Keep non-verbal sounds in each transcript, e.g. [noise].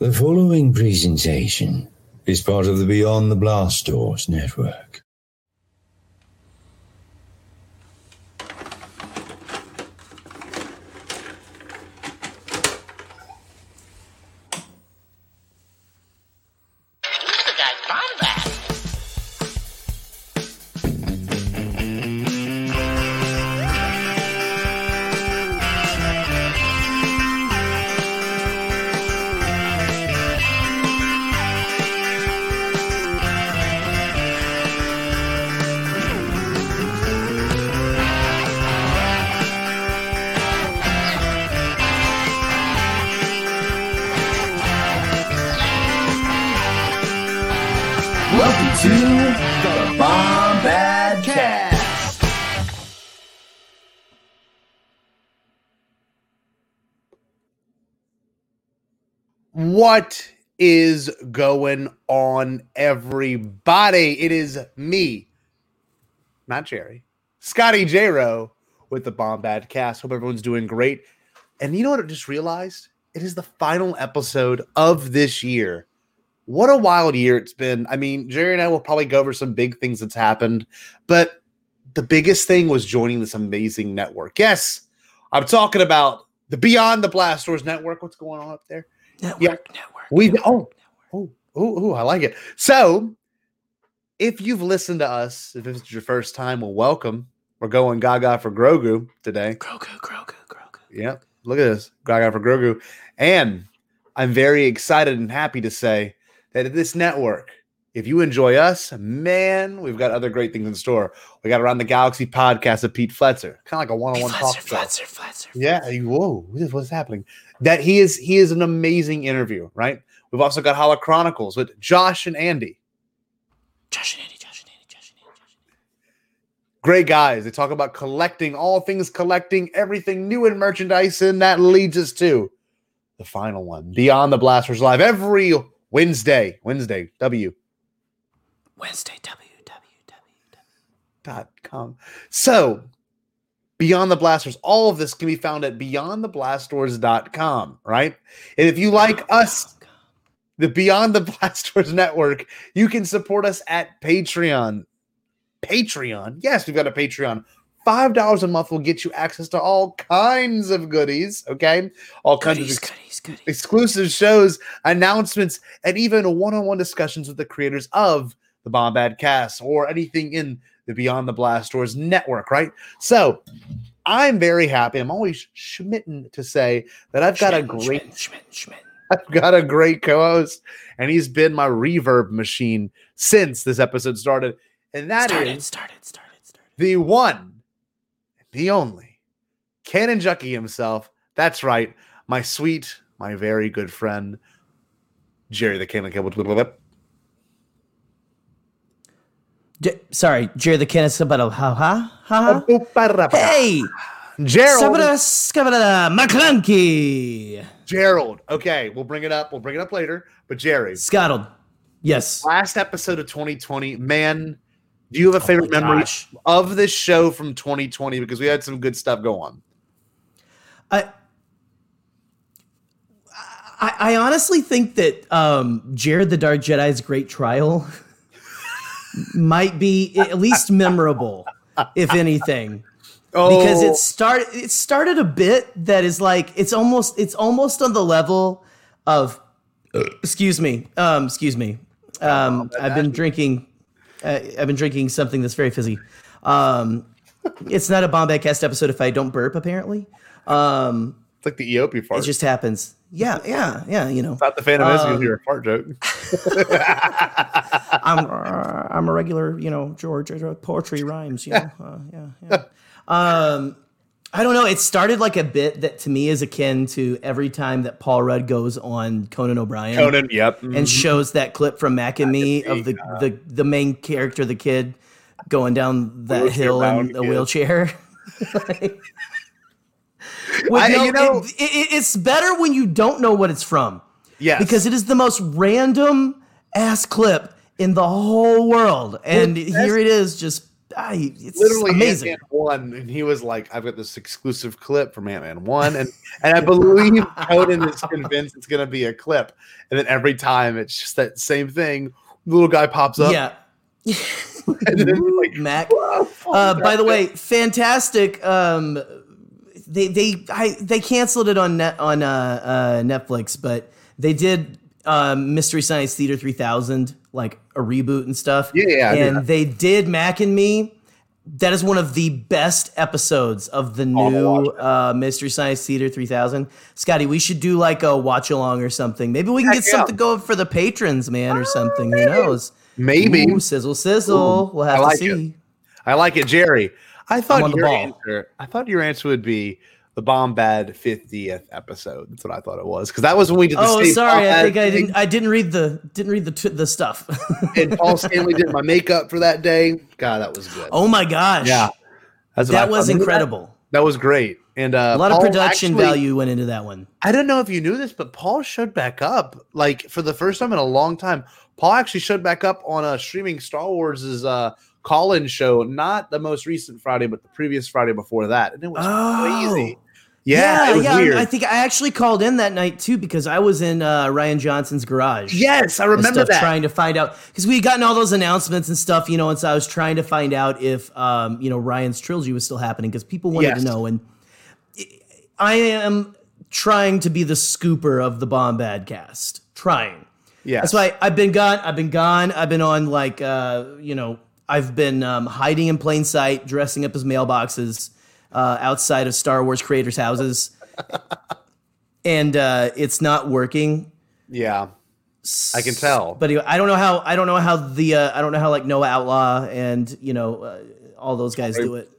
The following presentation is part of the Beyond the Blast Doors network. What is going on, everybody? It is me, not Jerry, Scotty J. With the Bombad cast. Hope everyone's doing great. And you know what I just realized? It is the final episode of this year. What a wild year it's been. I mean, Jerry and I will probably go over some big things that's happened, but the biggest thing was joining this amazing network. Yes, I'm talking about the Beyond the Blast Doors network. What's going on up there? Network, Yeah. network. We network, oh network. oh oh oh I like it. So if you've listened to us, if this is your first time, well, welcome. We're going Gaga for Grogu today. Grogu, Grogu, Grogu. Yep. Look at this. Gaga for Grogu. And I'm very excited and happy to say that this network, if you enjoy us, man, we've got other great things in store. We got Around the Galaxy podcast of Pete Fletzer, kind of like a one-on-one talk Fletzer. Fletzer, Fletzer. Yeah. Whoa. What's happening? That he is he is an amazing interview, right? We've also got Hollow Chronicles with Josh and Andy. Josh and Andy, Josh and Andy, Josh and Andy, Josh and Andy. Great guys. They talk about collecting, all things collecting, everything new in merchandise, and that leads us to the final one, Beyond the Blasters Live, every Wednesday. Wednesday, W Wednesday, W. dot com. So, Beyond the Blasters, all of this can be found at beyondtheblastdoors.com, right? And if you like us, the Beyond the [laughs] Blasters Network, you can support us at Patreon. Patreon. Yes, we've got a Patreon. $5 a month will get you access to all kinds of goodies, okay? All kinds Goodies, of ex- goodies, goodies. exclusive shows, announcements, and even one-on-one discussions with the creators of the Bombad cast or anything in the Beyond the Blast Doors network, right? So I'm very happy. I'm always schmitten to say that I've got a great Schmidt, Schmidt. I've got a great co-host, and he's been my reverb machine since this episode started. And that is Started, started, started, started. the one, the only, Cannon Jucky himself. That's right, my sweet, my very good friend, Jerry the Cannon Cable. J- sorry, Jerry the Cannon Sabata. Ha ha ha. Oh, Hey, Gerald. McClunky. Gerald. Okay, we'll bring it up. We'll bring it up later. But Jerry, Scottled. Yes. last episode of 2020, man. Do you have a favorite my memory gosh. of this show from 2020? Because we had some good stuff go on. I, I I honestly think that um, Jared the Dark Jedi's Great Trial [laughs] might be at least memorable, if anything. because Oh. it started it started a bit that is like it's almost it's almost on the level of excuse me um excuse me um i've been drinking uh, i've been drinking something that's very fizzy um it's not a bombad cast episode if i don't burp apparently um It's like the EOP fart. it just happens yeah yeah yeah you know not the Phantom Menace. Um, you hear a fart joke. [laughs] I'm [laughs] uh, I'm a regular, you know, George uh, poetry rhymes, you know. Uh, yeah, yeah. [laughs] Um, I don't know. It started like a bit that to me is akin to every time that Paul Rudd goes on Conan O'Brien Conan. Yep. and shows that clip from Mac and Me of the, the the main character, the kid, going down that hill in a kid. wheelchair. With I- no- you know- it- it- it's better when you don't know what it's from yes. because it is the most random ass clip in the whole world. And Well, here it is, just I, it's literally amazing. Ant-Man one, and he was like, "I've got this exclusive clip from Ant Man one," and and I believe [laughs] Conan is convinced it's gonna be a clip, and then every time it's just that same thing. The little guy pops up, Yeah. [laughs] and then like, [laughs] Mac. Uh, by the way, fantastic. Um, they they I, they canceled it on net on uh, uh, Netflix, but they did um, Mystery Science Theater 3000 like a reboot and stuff. Yeah, yeah, and that. they did Mac and Me. That is one of the best episodes of the I'm new uh, Mystery Science Theater 3000. Scotty, we should do like a watch along or something. Maybe we can Heck get yeah. something going for the patrons, man, or something. Who knows? maybe Ooh, sizzle, sizzle. we'll have like to it. see. I like it, Jerry. I thought your ball. answer. I thought your answer would be the Bombad 50th episode. That's what I thought it was because that was when we did the. Oh, Stay sorry. I Bombad think I thing, didn't. I didn't read the didn't read the t- the stuff. [laughs] And Paul Stanley did my makeup for that day. God, that was good. oh my gosh! yeah, that's that was thought. Remember that? incredible. That was great. And uh, A lot of production actually- value went into that one. I don't know if you knew this, but Paul showed back up like for the first time in a long time. Paul actually showed back up on a streaming Star Wars' uh, call-in show, not the most recent Friday, but the previous Friday before that, and it was Oh. crazy. Yeah, it was yeah. weird. I think I actually called in that night too because I was in uh, Rian Johnson's garage. yes, I remember that. trying to find out because we had gotten all those announcements and stuff, you know, and so I was trying to find out if um, you know Ryan's trilogy was still happening because people wanted Yes. to know, and I am trying to be the scooper of the Bombad cast, trying. yeah, That's why I've been gone. I've been gone. I've been on like uh, you know, I've been um, hiding in plain sight, dressing up as mailboxes uh, outside of Star Wars creators' houses, [laughs] and uh, it's not working. Yeah, I can tell. But anyway, I don't know how. I don't know how the. Uh, I don't know how like Noah Outlaw and you know uh, all those guys do it.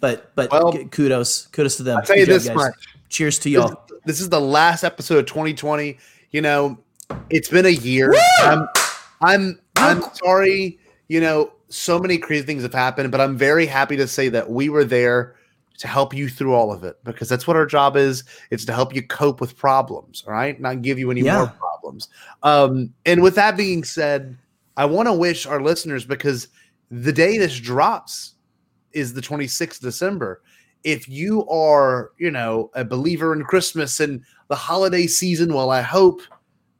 But but Well, kudos kudos to them. I'll tell you Good this much. Cheers to y'all. this is the last episode of 2020. You know, it's been a year. I'm, I'm, I'm sorry. You know, so many crazy things have happened, but I'm very happy to say that we were there to help you through all of it because that's what our job is. It's to help you cope with problems, all right? Not give you any Yeah. more problems. Um, and with that being said, I want to wish our listeners because the day this drops is the 26th of December. If you are, you know, a believer in Christmas and the holiday season, well, I hope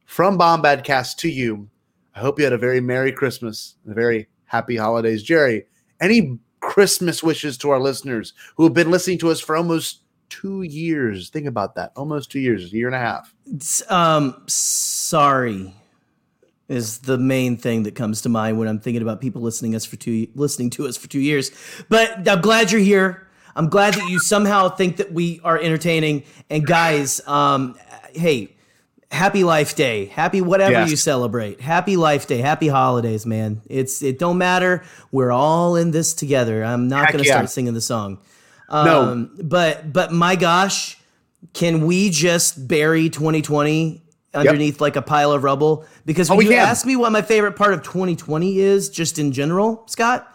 from Bombadcast to you, I hope you had a very Merry Christmas and a very happy holidays. Jerry, any Christmas wishes to our listeners who have been listening to us for almost two years? Think about that. Almost two years, a year and a half. Um, sorry is the main thing that comes to mind when I'm thinking about people listening us for two listening to us for two years. But I'm glad you're here. I'm glad that you somehow think that we are entertaining. And guys, um, hey, happy Life Day, happy whatever Yes. you celebrate, happy Life Day, happy holidays, man. It's it don't matter. We're all in this together. I'm not Heck gonna yeah. start singing the song. No. Um, but but my gosh, can we just bury 2020 underneath like a pile of rubble? Because when Oh, you can. ask me what my favorite part of 2020 is, just in general, Scott,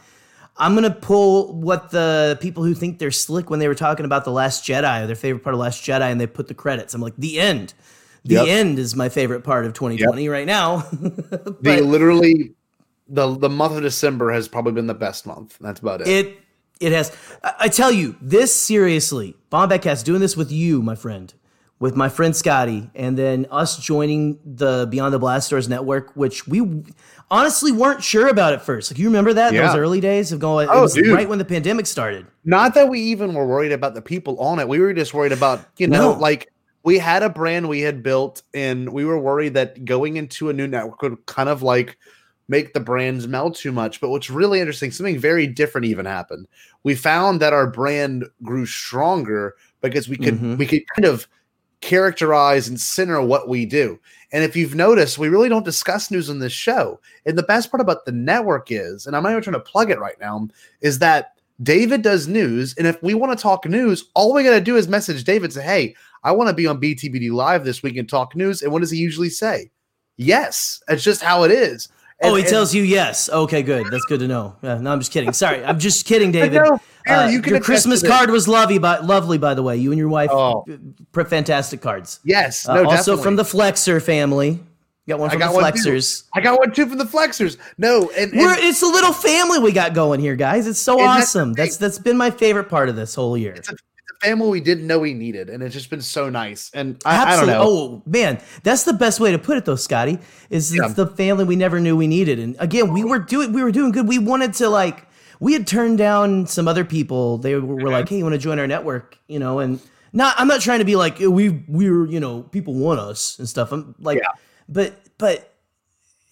I'm gonna pull what the people who think they're slick when they were talking about the Last Jedi or their favorite part of Last Jedi, and they put the credits. I'm like, the end. The Yep. end is my favorite part of 2020 right now. [laughs] The literally the the month of December has probably been the best month. That's about it. it it has. I, I tell you this seriously. Bombcast doing this with you, my friend, with my friend Scotty, and then us joining the Beyond the Blast Doors network, which we honestly weren't sure about at first. Like you remember that Yeah. those early days of going. Oh, it was dude. right when the pandemic started. Not that we even were worried about the people on it. We were just worried about, you know, No. like we had a brand we had built and we were worried that going into a new network would kind of like make the brands melt too much. But what's really interesting, something very different even happened. We found that our brand grew stronger because we could Mhm. we could kind of characterize and center what we do. And if you've noticed, we really don't discuss news on this show. And the best part about the network is, and I'm not even trying to plug it right now, is that David does news. And if we want to talk news, all we got to do is message David, say, hey, I want to be on BTBD Live this week and talk news. And what does he usually say? Yes. It's just how it is. oh, he And- tells you yes. Okay, good. That's good to know. Yeah, no, I'm just kidding. Sorry, I'm just kidding, David. no, Uh, you can your Christmas card was lovely, by lovely, by the way. You and your wife, Oh. fantastic cards. Yes. Uh, No, also definitely. from the Flexer family. got one I from got the one. Flexers. I got one too from the Flexers. No, and, and We're, it's a little family we got going here, guys. It's so And that's awesome. That's that's been my favorite part of this whole year. it's a family we didn't know we needed, and it's just been so nice. And I, I don't Absolutely. know. Oh man, that's the best way to put it, though, Scotty. Is Yeah. it's the family we never knew we needed. And again, we were doing we were doing good. We wanted to like we had turned down some other people. They were, were like, "Hey, you want to join our network?" You know, and not. I'm not trying to be like we we're you know people want us and stuff. I'm like, Yeah. but but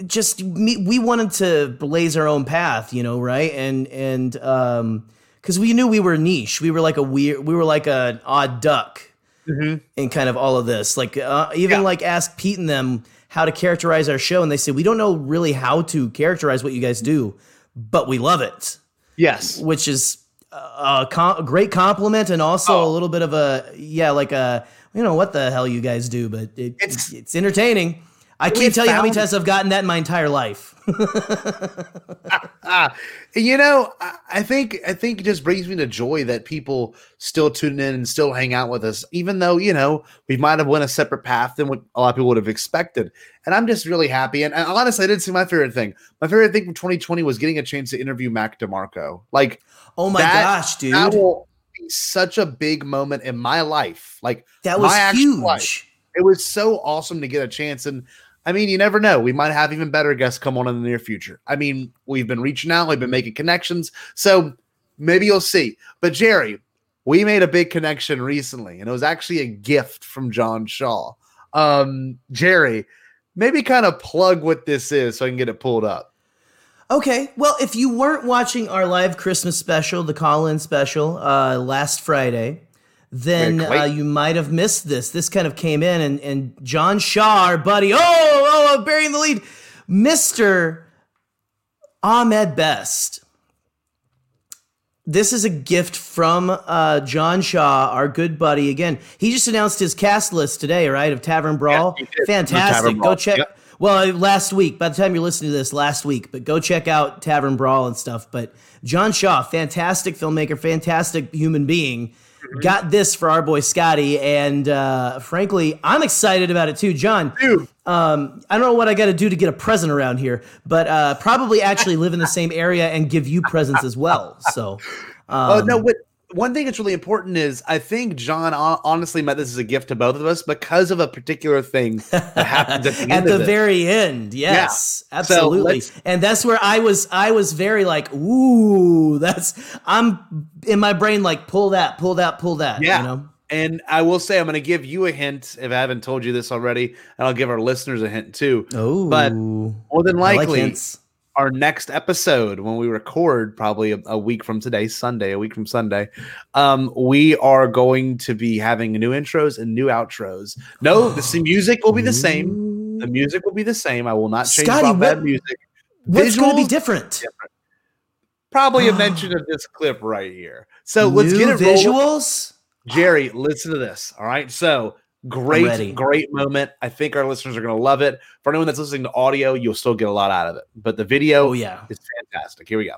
just me, we wanted to blaze our own path, you know, right? And and um, because we knew we were niche, we were like a weird, we were like an odd duck in kind of all of this. Like uh, even Yeah. like ask Pete and them how to characterize our show, and they said we don't know really how to characterize what you guys do, but we love it, Yes. which is a, a, com- a great compliment and also a Oh. little bit of a yeah, like a you know what the hell you guys do, but it, It's- it's entertaining. I can't tell you how many times I've gotten that in my entire life. Ah, [laughs] you know, I- think I think it just brings me to joy that people still tune in and still hang out with us, even though you know we might have went a separate path than what a lot of people would have expected. And I'm just really happy. And, and honestly, I didn't see my favorite thing. My favorite thing from 2020 was getting a chance to interview Mac DeMarco. Like Oh my That- gosh, dude. that will be such a big moment in my life. Like That was huge. life. it was so awesome to get a chance and i mean you never know. We might have even better guests come on in the near future. I mean we've been reaching out we've been making connections. So maybe you'll see. But jerry we made a big connection recently and it was actually a gift from john shaw. Um jerry maybe kind of plug what this is so i can get it pulled up. Okay, well, if you weren't watching our live Christmas special, the call-in special, uh, last Friday, then uh, you might have missed this. This kind of came in, and and John Shaw, our buddy, oh, oh, oh burying the lead, Mister Ahmed Best. This is a gift from uh, John Shaw, our good buddy. Again, he just announced his cast list today, right? Of Tavern Brawl. The Fantastic. Tavern Go check. Yep. Well, last week, by the time you're listening to this, last week, but go check out Tavern Brawl and stuff. But John Shaw, fantastic filmmaker, fantastic human being. Got this for our boy Scotty. And uh, frankly, I'm excited about it too. John, Dude. um, I don't know what I got to do to get a present around here, but uh, probably actually live in the same area and give you presents as well. So, [laughs] Oh um, no! What one thing that's really important is I think John honestly meant this as a gift to both of us because of a particular thing that happens at the [laughs] at the very end yes So absolutely let's- and that's where i was i was very like ooh that's i'm in my brain like pull that pull that pull that Yeah. you know And I will say I'm going to give you a hint if I haven't told you this already, and I'll give our listeners a hint too. oh But more than like likely, hints. Our next episode when we record, probably a, a week from today, Sunday, a week from Sunday, um, we are going to be having new intros and new outros. No, the [gasps] same music will be the same. The music will be the same. I will not change Scotty, about that what- music. what's going to be Visuals, different Probably a mention [gasps] of this clip right here. So let's New get it rolling. visuals Jerry, listen to this. All right. So. Great, great moment. I think our listeners are going to love it. For anyone that's listening to audio, you'll still get a lot out of it. But the video oh yeah is fantastic. Here we go.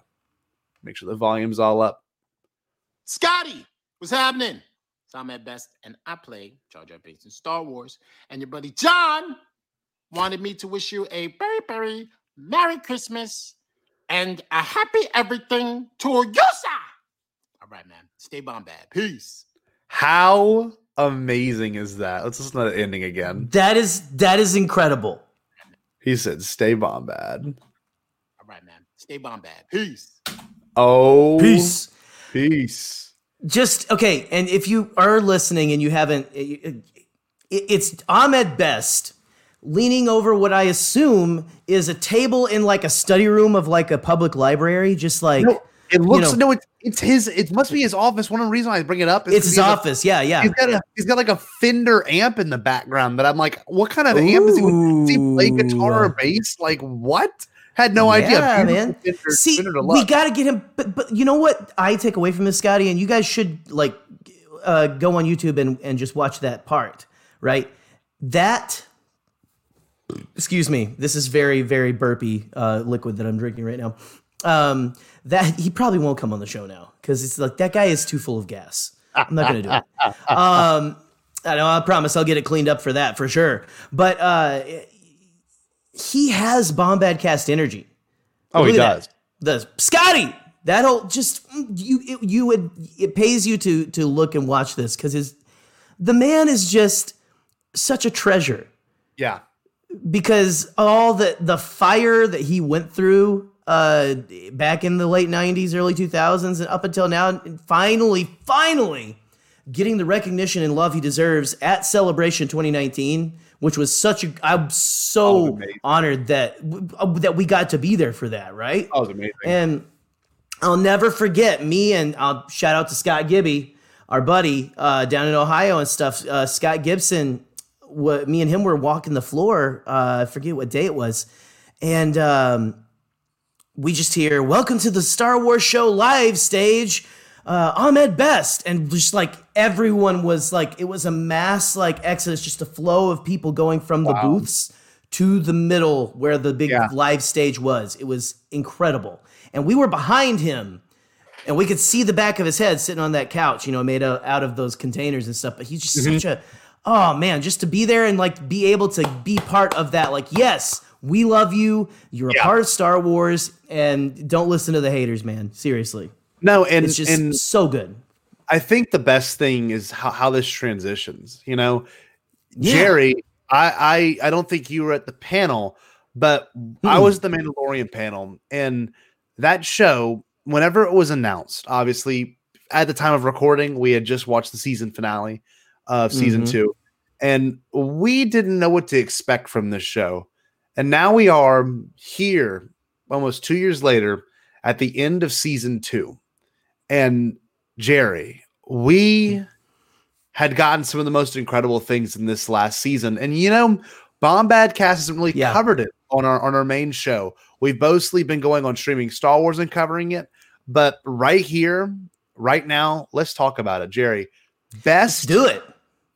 Make sure the volume's all up. Scotty, what's happening? So I'm Ahmed Best, and I play Jar Jar Binks in Star Wars. And your buddy John wanted me to wish you a very, very Merry Christmas and a happy everything to you, sir. All right, man. Stay Bombad. Peace. How amazing is that? Let's listen to the ending again. that is that is incredible He said, "Stay Bombad." All right, man. Stay Bombad. Peace. Oh, peace peace. just okay and if you are listening and you haven't it, it- it's ahmed best leaning over what i assume is a table in like a study room of like a public library just like No, it looks know- no. It's it's his. It must be his office. One of the reasons I bring it up is it's his has a- office yeah yeah He's got a he's got like a Fender amp in the background that I'm like, what kind of amp is he? Does he play guitar or bass? Like what? Had no idea. Yeah, Beautiful man. Fender- See, Fender we got to get him. But, but you know what I take away from this, Scotty, and you guys should like uh, go on YouTube and, and just watch that part, right? That, excuse me, this is very, very burpy uh, liquid that I'm drinking right now. Um, that he probably won't come on the show now because it's like that guy is too full of gas. I'm not gonna do it. [laughs] Um, I know. I promise I'll get it cleaned up for that for sure. But uh, he has Bombad cast energy. Oh, he Look at does. that. The Scotty. That'll just you it, you would it pays you to to look and watch this because his the man is just such a treasure Yeah. because all the the fire that he went through uh back in the late 90s early 2000s and up until now finally finally getting the recognition and love he deserves at celebration 2019 which was such a i'm so honored that that we got to be there for that right That was amazing. and I'll never forget me and I'll shout out to Scott Gibby, our buddy uh, down in Ohio and stuff. Uh, Scott Gibson, what me and him were walking the floor. Uh, I forget what day it was, and um, we just hear "Welcome to the Star Wars Show live stage." Uh, Ahmed Best, and just like everyone was like, it was a mass like exodus, just a flow of people going from the booths to the middle where the big Yeah. live stage was. It was incredible. And we were behind him and we could see the back of his head sitting on that couch, you know, made out out of those containers and stuff. But he's just Mm-hmm. such a, oh man, just to be there and like be able to be part of that. Like, yes, we love you. You're a Yeah. part of Star Wars, and don't listen to the haters, man. Seriously, no, and it's just and so good. I think the best thing is how, how this transitions. You know, Yeah. Jerry, I, I I don't think you were at the panel, but I Hmm. was at the Mandalorian panel, and that show, whenever it was announced, obviously at the time of recording, we had just watched the season finale of season Mhm. two, and we didn't know what to expect from this show. And now we are here almost two years later at the end of season two. And Jerry, we had gotten some of the most incredible things in this last season. And you know, Bombad Cast hasn't really Yeah. covered it on our on our main show. We've mostly been going on streaming Star Wars and covering it. But right here, right now, let's talk about it. Jerry, Let's best do it.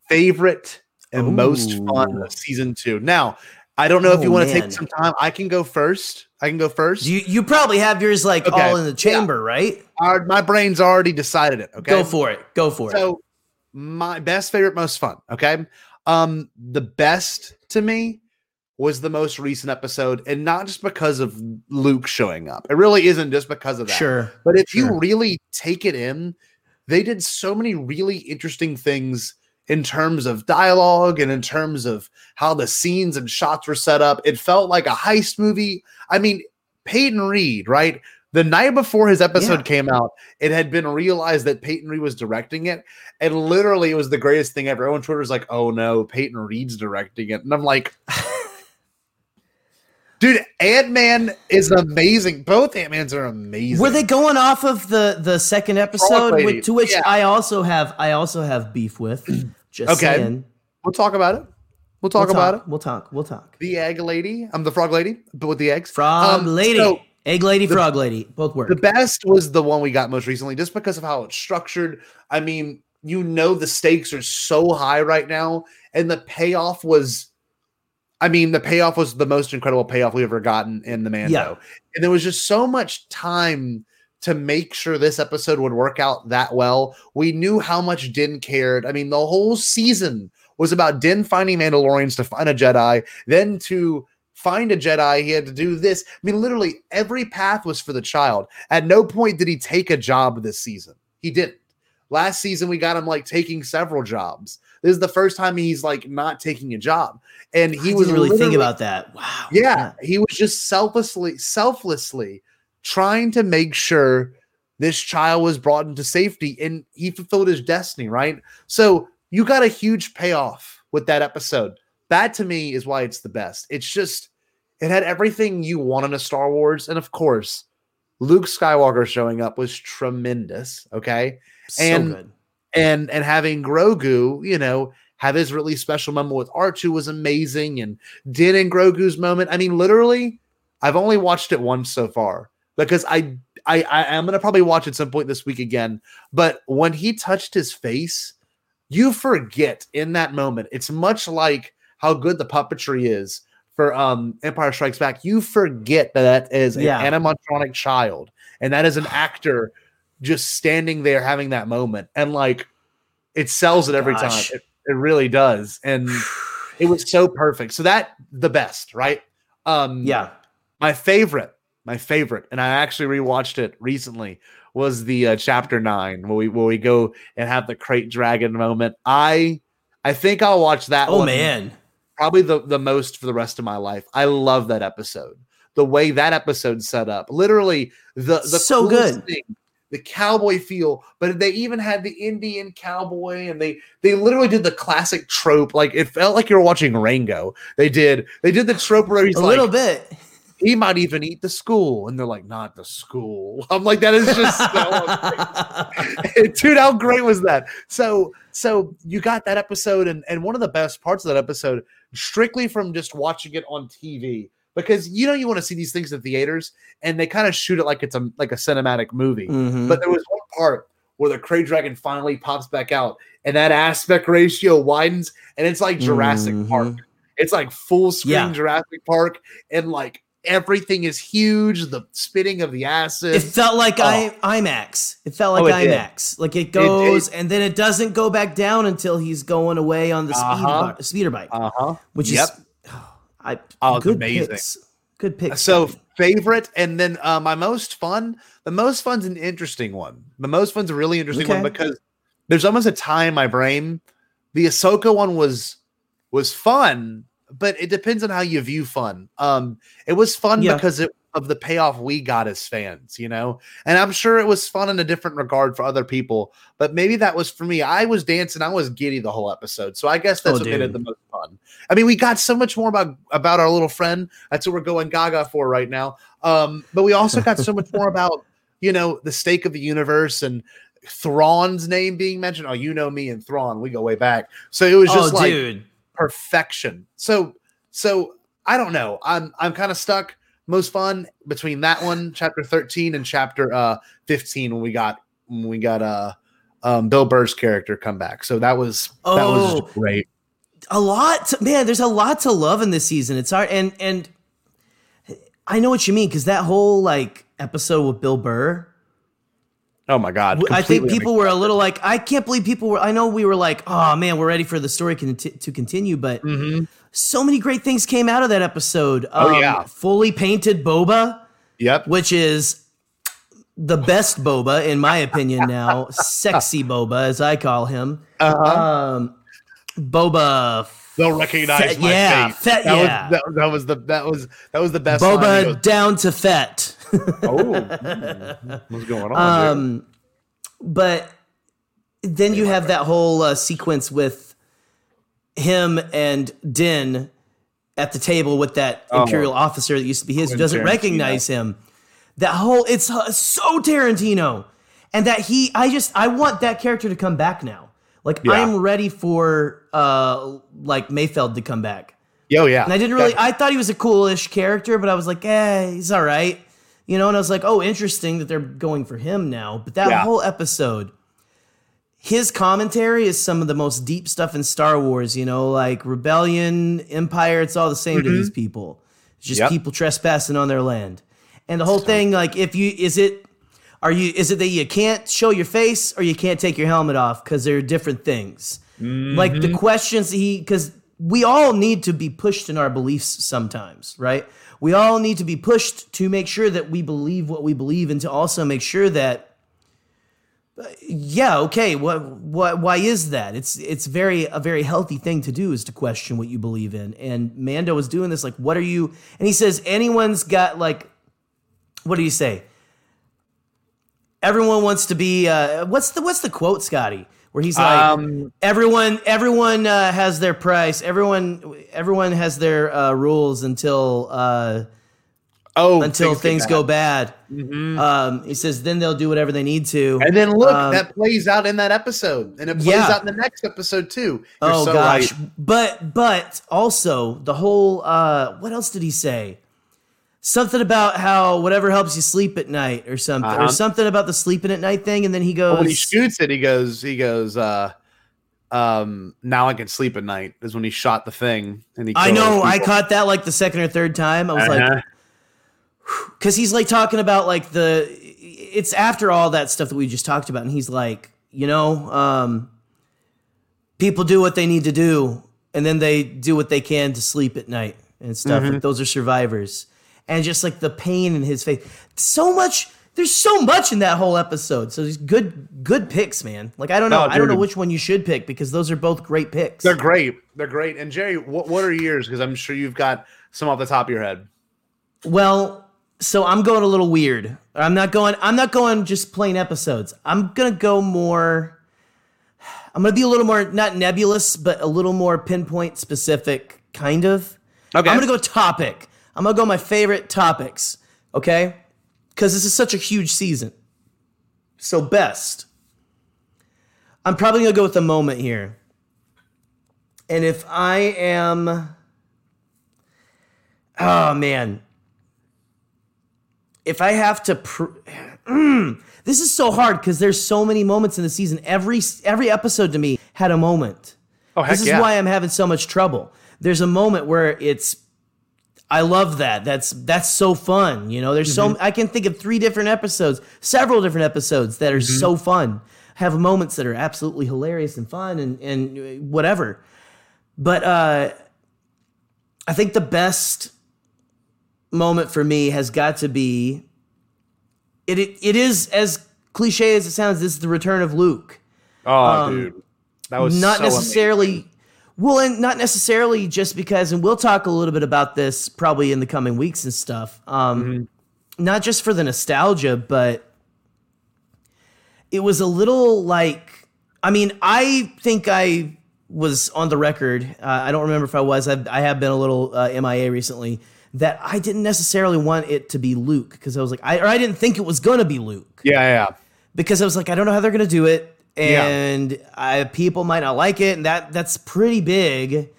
favorite and most fun of season two. Now, I don't know if Oh, you want to take some time. I can go first. I can go first. You you probably have yours like Okay. all in the chamber, right? Our- my brain's already decided it. Okay. Go for it. Go for it. So my best favorite, most fun. Okay. Um, the best to me was the most recent episode, and not just because of Luke showing up. It really isn't just because of that. Sure. But if you really take it in, they did so many really interesting things in terms of dialogue and in terms of how the scenes and shots were set up. It felt like a heist movie. I mean, Peyton Reed, right? The night before his episode Yeah. came out, it had been realized that Peyton Reed was directing it. And literally, it was the greatest thing ever. Everyone on Twitter was like, oh no, Peyton Reed's directing it. And I'm like, [laughs] dude, Ant Man is amazing. Both Ant Mans are amazing. Were they going off of the the second episode, with, to which yeah. I also have I also have beef with? [clears throat] Just Okay. saying. We'll talk about it. We'll talk We'll about talk, We'll talk. We'll talk. The egg lady. I'm the frog lady, but with the eggs. Frog Um, lady, so egg lady, the- frog lady, both work. the best was the one we got most recently, just because of how it's structured. I mean, you know, the stakes are so high right now, and the payoff was. I mean, the payoff was the most incredible payoff we've ever gotten in the Mando. Yeah. And there was just so much time to make sure this episode would work out that well. We knew how much Din cared. I mean, the whole season was about Din finding Mandalorians to find a Jedi, then to find a Jedi, he had to do this. I mean, literally every path was for the child. At no point did he take a job this season. He didn't. Last season, we got him like taking several jobs. This is the first time he's like not taking a job. And he was really think literally- about that. Wow. yeah, he was just selflessly, selflessly trying to make sure this child was brought into safety and he fulfilled his destiny, right? So you got a huge payoff with that episode. That to me is why it's the best. It's just, it had everything you want in a Star Wars. And of course, Luke Skywalker showing up was tremendous. Okay So and- good. and and having Grogu, you know, have his really special moment with R2 was amazing, and Din and Grogu's moment. I mean, literally, I've only watched it once so far because I I I am gonna probably watch at some point this week again. But when he touched his face, you forget in that moment. It's much like how good the puppetry is for um Empire Strikes Back. You forget that that is Yeah. an animatronic child, and that is an [sighs] actor just standing there having that moment and like it sells it every Gosh. time it, it really does and [sighs] it was so perfect so that the best right Um, Yeah. my favorite, my favorite, and I actually rewatched it recently was the uh, chapter nine where we where we go and have the Krayt dragon moment. I I think I'll watch that. Oh one man. probably the the most for the rest of my life. I love that episode. The way that episode set up, literally the the So good. thing, the cowboy feel. But they even had the Indian cowboy, and they they literally did the classic trope. Like it felt like you were watching Rango. They did they did the trope where he's A like little bit. [laughs] he might even eat the school, and they're like not the school. [laughs] I'm like that is just so [laughs] dude how great was that so so you got that episode and and one of the best parts of that episode strictly from just watching it on tv because you know you want to see these things in theaters and they kind of shoot it like it's a like a cinematic movie Mhm. but there was one part where the Krayt dragon finally pops back out and that aspect ratio widens and it's like jurassic Mhm. park it's like full screen Yeah. jurassic park and like everything is huge the spitting of the acid It felt like Oh. I IMAX. It felt like Oh, it did. IMAX. Like it goes and then it doesn't go back down until he's going away on the Uh-huh. bi- speeder bike, uh-huh which Yep. is [sighs] I Oh, good amazing. picks. Good picks. So favorite, and then uh, my most fun. The most fun's an interesting one. The most fun's a really interesting one because there's almost a tie in my brain. The Ahsoka one was was fun, but it depends on how you view fun. Um, it was fun Yeah. because it, of the payoff we got as fans, you know, and I'm sure it was fun in a different regard for other people. But maybe that was for me. I was dancing, I was giddy the whole episode, so I guess that's Oh, what made it dude. the most fun. I mean, we got so much more about about our little friend. That's what we're going gaga for right now. Um, but we also got so much more about [laughs] you know the stake of the universe and Thrawn's name being mentioned. Oh, you know me and Thrawn, we go way back. So it was oh, just like dude. Perfection. So so I don't know. I'm I'm kind of stuck. Most fun between that one, chapter 13, and chapter uh 15 when we got when we got uh um Bill Burr's character come back. So that was that was Oh. great. a lot to, man there's a lot to love in this season it's hard and and i know what you mean because that whole like episode with bill burr Oh my god. i think people were a little like i can't believe people were i know we were like oh man we're ready for the story con- to continue but Mhm. so many great things came out of that episode Oh, yeah. fully painted boba Yep. which is the best boba in my opinion now [laughs] sexy boba as i call him Uh-huh. um boba They'll recognize Fett- my yeah, face. Fett- that, yeah. was, that, that was the that was that was the best. line. Boba goes, down to Fett. Oh, mm, [laughs] what's going on? dude? um, but then you have that whole uh, sequence with him and Din at the table with that Oh. Imperial officer that used to be his, who doesn't Tarantino. recognize him. That whole it's uh, so Tarantino, and that he, I just, I want that character to come back now. Like Yeah. I'm ready for uh like Mayfeld to come back. Yo, yeah. And I didn't really. I thought he was a coolish character, but I was like, eh, he's all right, you know. And I was like, oh, interesting that they're going for him now. But that Yeah. whole episode, his commentary is some of the most deep stuff in Star Wars. You know, like rebellion, empire. It's all the same to these mm-hmm. people. It's just Yep. people trespassing on their land, and the whole thing. Like, if you is it. Are you? Is it that you can't show your face or you can't take your helmet off because they're different things? Like the mm-hmm. questions he, because we all need to be pushed in our beliefs sometimes, right? We all need to be pushed to make sure that we believe what we believe and to also make sure that, yeah, okay, what, what, why is that? It's, it's very, a very healthy thing to do is to question what you believe in. And Mando was doing this, like, what are you, and he says, anyone's got like, what do you say? Everyone wants to be, uh, what's the, what's the quote, Scotty? Where he's like, um, everyone everyone uh, has their price everyone everyone has their uh, rules until uh, oh, until things bad. go bad Mhm. um, he says then they'll do whatever they need to And then look, Um, that plays out in that episode, and it plays Yeah. out in the next episode too. You're oh so gosh right. but but also the whole uh, what else did he say something about how whatever helps you sleep at night or something Uh-huh. or something about the sleeping at night thing and then he goes But when he shoots it, he goes, he goes, uh, um, now I can sleep at night. Is when he shot the thing, and he. I know. I caught that like the second or third time. I was like, Uh-huh. [sighs] because he's like talking about like the it's after all that stuff that we just talked about and he's like you know um people do what they need to do and then they do what they can to sleep at night and stuff. Like those are survivors, and just like the pain in his face. So much. There's so much in that whole episode. So these good good picks, man. Like I don't know. No, I don't know which one you should pick because those are both great picks. They're great. They're great. And Jerry, what, what are yours? Because I'm sure you've got some off the top of your head. Well, so I'm going a little weird. I'm not going. I'm not going just plain episodes. I'm gonna go more. I'm gonna be a little more not nebulous, but a little more pinpoint specific, kind of. Okay. I'm gonna go topic. I'm gonna go my favorite topics. Okay, because this is such a huge season. So best. I'm probably gonna go with the moment here. And if I am, oh man, if I have to, pr- Mm, this is so hard because there's so many moments in the season. Every every episode to me had a moment. Oh, heck This is yeah. why I'm having so much trouble. There's a moment where it's I love that. That's that's so fun. You know, there's Mm-hmm. so I can think of three different episodes, several different episodes that are Mm-hmm. so fun. Have moments that are absolutely hilarious and fun and and whatever. But uh I think the best moment for me has got to be it it, it is as cliche as it sounds, this is the return of Luke Oh, dude. That was Um, not so necessarily well and not necessarily just because and we'll talk a little bit about this probably in the coming weeks and stuff um Mm-hmm. not just for the nostalgia but it was a little like i mean i think i was on the record uh, i don't remember if i was I've, i have been a little uh, mia recently that i didn't necessarily want it to be luke because i was like I, or i didn't think it was gonna be luke Yeah, yeah. because I was like, I don't know how they're gonna do it, Yeah. and I, people might not like it, and that that's pretty big,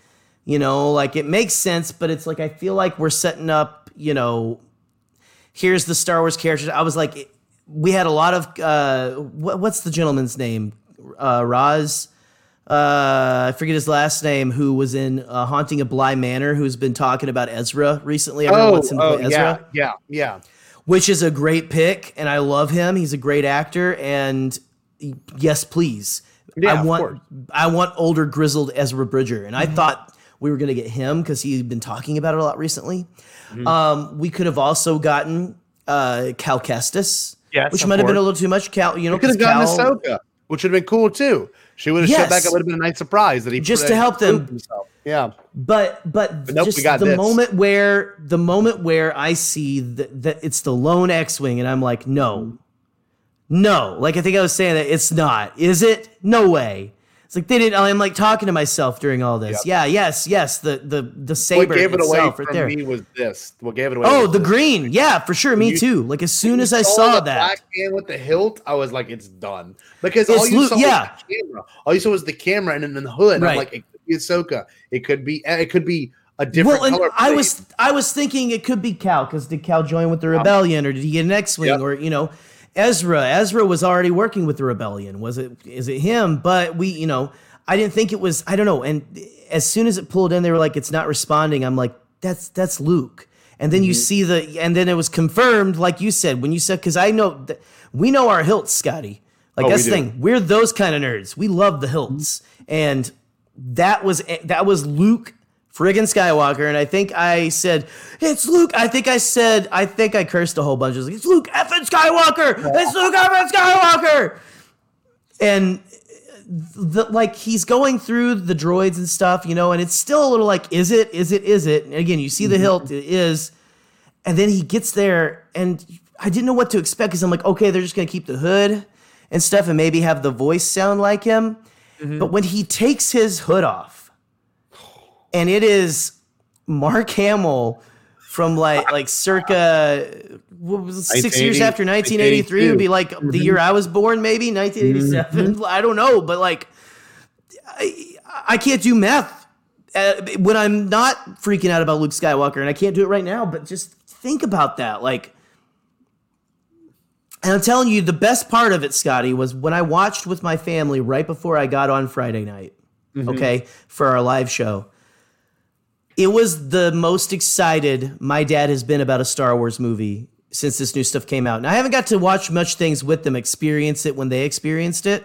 you know. Like it makes sense, but it's like I feel like we're setting up, you know. Here's the Star Wars characters. I was like, we had a lot of uh, what, what's the gentleman's name? Uh, Raz. Uh, I forget his last name. Who was in uh, Haunting of Bly Manor? Who's been talking about Ezra recently? Everyone Oh, wants him to oh play Ezra yeah, yeah, yeah. which is a great pick, and I love him. He's a great actor, and yes, please, Yeah, I want. I want older grizzled Ezra Bridger, and I Mm-hmm. thought we were gonna get him because he's been talking about it a lot recently. Mm-hmm. Um, we could have also gotten uh, Cal Kestis, Yes, which might have been a little too much. Cal, you know, could have gotten Cal- Ahsoka, which would have been cool too. She would have showed Yes. back. It would have been a nice surprise that he Just to help them. himself. Yeah, but but, nope, we just the this. moment where the moment where I see that, that it's the lone X-wing, and I'm like, no, no. Like I think I was saying that it's not. Is it? No way. It's like they didn't. I'm like talking to myself during all this. Yeah. Yes. Yes. The the the saber what gave it away right there. me was this. What gave it away? Oh, the this. green. Yeah, for sure. Me you- too. Like as soon as I saw that. black man with the hilt, I was like, it's done because It's all you saw yeah. was the camera. All you saw was the camera and then the hood. And I'm Right. like, it could be Ahsoka. It could be. Eh, it could be a different Well, and color. I plate. was I was thinking it could be Cal because did Cal join with the rebellion or did he get an X-wing Yep. or you know Ezra Ezra was already working with the rebellion. Was it is it him? But we you know I didn't think it was I don't know. And as soon as it pulled in they were like it's not responding. I'm like that's that's Luke. And then Mm-hmm. you see the and then it was confirmed like you said when you said because I know that we know our hilts Scotty. Like Oh, that's the do. thing. We're those kind of nerds. We love the hilts. And that was that was Luke friggin' Skywalker, and I think I said it's Luke. I think I said I think I cursed a whole bunch. I was like, it's Luke effing Skywalker. It's Luke effing Skywalker. And the, like he's going through the droids and stuff, you know, and it's still a little like, is it? Is it? Is it? And again, you see the mm-hmm. hilt. It is. And then he gets there, and I didn't know what to expect because I'm like, okay, they're just gonna keep the hood and stuff, and maybe have the voice sound like him. Mm-hmm. But when he takes his hood off, and it is Mark Hamill from like like circa what was it, six years after 1983 would be like the year I was born, maybe 1987. [laughs] I don't know, but like I, I can't do math uh, when I'm not freaking out about Luke Skywalker, and I can't do it right now. But just think about that, like. And I'm telling you, the best part of it, Scotty, was when I watched with my family right before I got on Friday night, okay, for our live show. It was the most excited my dad has been about a Star Wars movie since this new stuff came out. And I haven't got to watch much things with them experience it when they experienced it.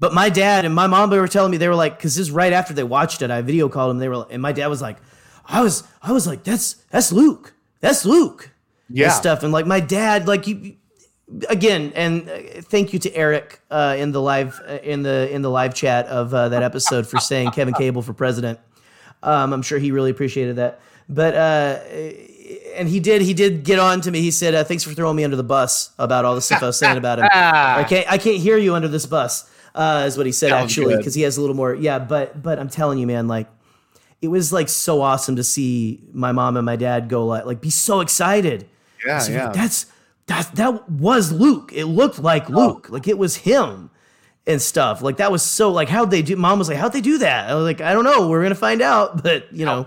But my dad and my mom they were telling me they were like, because this is right after they watched it. I video called them. They were, and my dad was like, I was I was like, that's that's Luke. That's Luke. Yeah. And stuff. And like my dad, like you again, and uh, thank you to Eric uh, in the live uh, in the in the live chat of uh, that episode for saying Kevin Cable for president. Um, I'm sure he really appreciated that. But uh, and he did he did get on to me. He said, uh, "Thanks for throwing me under the bus about all the stuff I was saying about him. [laughs] I can't I can't hear you under this bus." Uh, is what he said Sounds actually because he has a little more. Yeah, but but I'm telling you, man, like it was like so awesome to see my mom and my dad go like like be so excited. Yeah, So, yeah. That's that that was Luke. It looked like Luke. Like it was him and stuff. Like that was so like how'd they do mom was like, How'd they do that? I was like, I don't know. We're gonna find out. [laughs] But you know,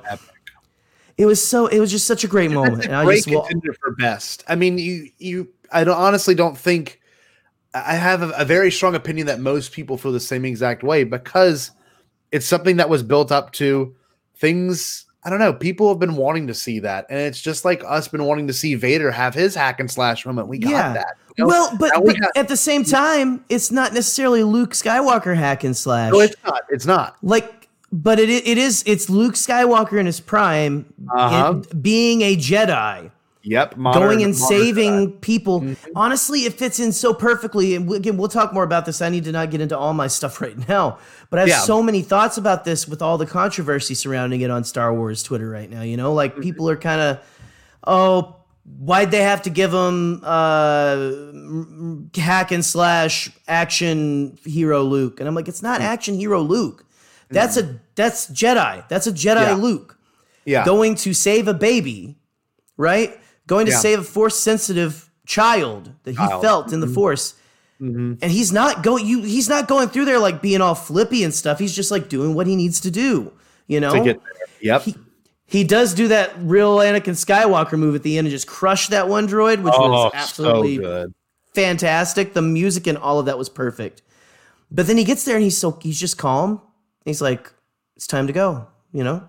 it was so it was just such a great moment. And I Great just well, contender for best. I mean, you you. I don't, honestly don't think. I have a, a very strong opinion that most people feel the same exact way because it's something that was built up to things. I don't know. People have been wanting to see that, and it's just like us been wanting to see Vader have his hack and slash moment. We got Yeah. that. you know? well, but, we but got- at the same time, it's not necessarily Luke Skywalker hack and slash. no, it's not. It's not. like but it it is it's Luke Skywalker in his prime Uh-huh. it- being a Jedi. Yep. modern- going and saving people. Mm-hmm. Honestly, it fits in so perfectly. And again, we'll talk more about this. I need to not get into all my [laughs] stuff right now, but I have Yeah. so many thoughts about this with all the controversy surrounding it on Star Wars Twitter right now. You know, like people are kind of, oh, why'd they have to give him uh, hack and slash action hero Luke? And I'm like, it's Mm. not action hero Luke. That's a that's Jedi. That's a Jedi Yeah. Luke Yeah. going to save a baby, right? Going to Yeah. save a force sensitive child that he Child. Mm-hmm. felt in the force. And he's not going you he's not going through there like being all flippy and stuff. He's just like doing what he needs to do, you know? to get there. Yep. He, he does do that real Anakin Skywalker move at the end and just crush that one droid, which oh, was absolutely so good. fantastic. The music and all of that was perfect. But then he gets there and he's so he's just calm. He's like, it's time to go, you know?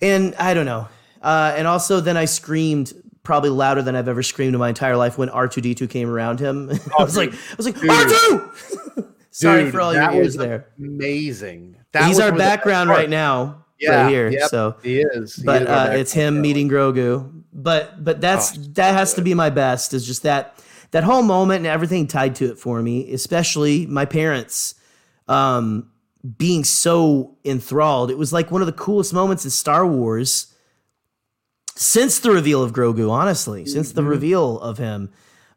And I don't know. Uh, and also then I screamed probably louder than I've ever screamed in my entire life when R2D2 came around him. [laughs] I was like, I was like, R2! [laughs] Sorry Dude, for all your ears there. Amazing. That He's was our one of the best background right now, Yeah, right here. yep, So he is. He but is uh, it's him meeting Grogu. But but that's Oh, that has to be my best. Is just that that whole moment and everything tied to it for me, especially my parents um, being so enthralled. It was like one of the coolest moments in Star Wars since the reveal of Grogu. Honestly, since Mm-hmm. the reveal of him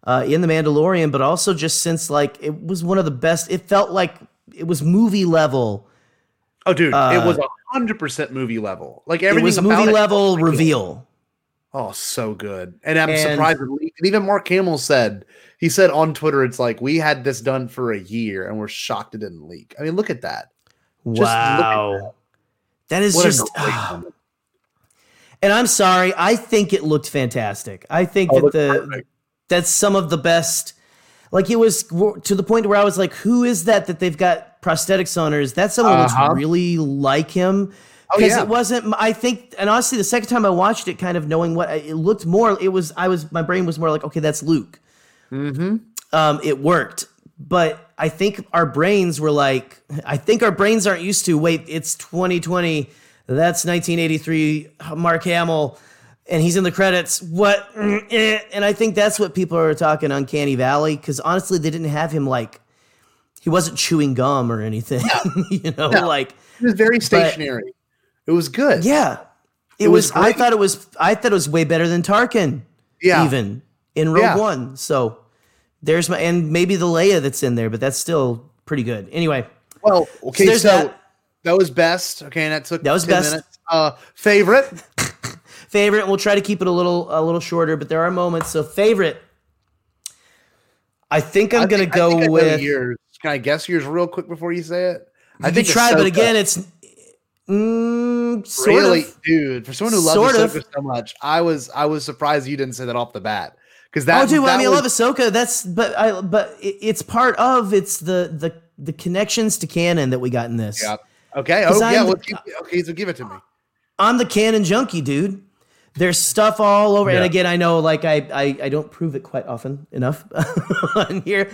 uh, in the Mandalorian, but also just since like it was one of the best. It felt like it was movie level. Oh, dude, uh, it was a hundred percent movie level. Like It was movie level felt like it. reveal. Oh, so good. And I'm And- surprised. And even Mark Hamill said he said on Twitter, it's like we had this done for a year and we're shocked it didn't leak. I mean, look at that. Just look at Wow. That is What just a great moment. And I'm sorry, I think it looked fantastic. I think Oh, that the perfect. that's some of the best. Like it was to the point where I was like, "Who is that that they've got prosthetics on?" Or is that someone who Uh-huh. looks really like him? Oh, Because yeah. it wasn't. I think, and honestly, the second time I watched it, kind of knowing what it looked more, it was. I was my brain was more like, okay, that's Luke. Mm-hmm. Um, it worked, but I think our brains were like, I think our brains aren't used to. Wait, it's 2020. That's 1983. Mark Hamill, and he's in the credits. What? [clears throat] Eh. And I think that's what people are talking Uncanny Valley because honestly, they didn't have him like he wasn't chewing gum or anything. [laughs] you know, No. like It was very stationary. it was good. yeah, it, It was was. I thought it was. I thought it was way better than Tarkin. Yeah. even in Rogue Yeah. One. So there's my and maybe the Leia that's in there, but that's still pretty good. Anyway, Well, okay, there's so, that. was best. Okay, and that took That was 10 best. minutes. Uh favorite. [laughs] favorite. We'll try to keep it a little a little shorter, but there are moments. So favorite. I think I'm I gonna think- I go I with. yours. Can I guess yours real quick before you say it? I I think try, but again, it's mm, sort really, of. dude, for someone who loves Ahsoka of. so much, I was I was surprised you didn't say that off the bat. Because that, oh, dude, that I mean, was, I love Ahsoka. That's but I but it, it's part of it's the the the connections to canon that we got in this. Yeah. Okay. Oh yeah. Well, keep, okay, so give it to me. I'm the canon junkie, dude. There's stuff all over, and again, I know like I, I I don't prove it quite often enough [laughs] on here,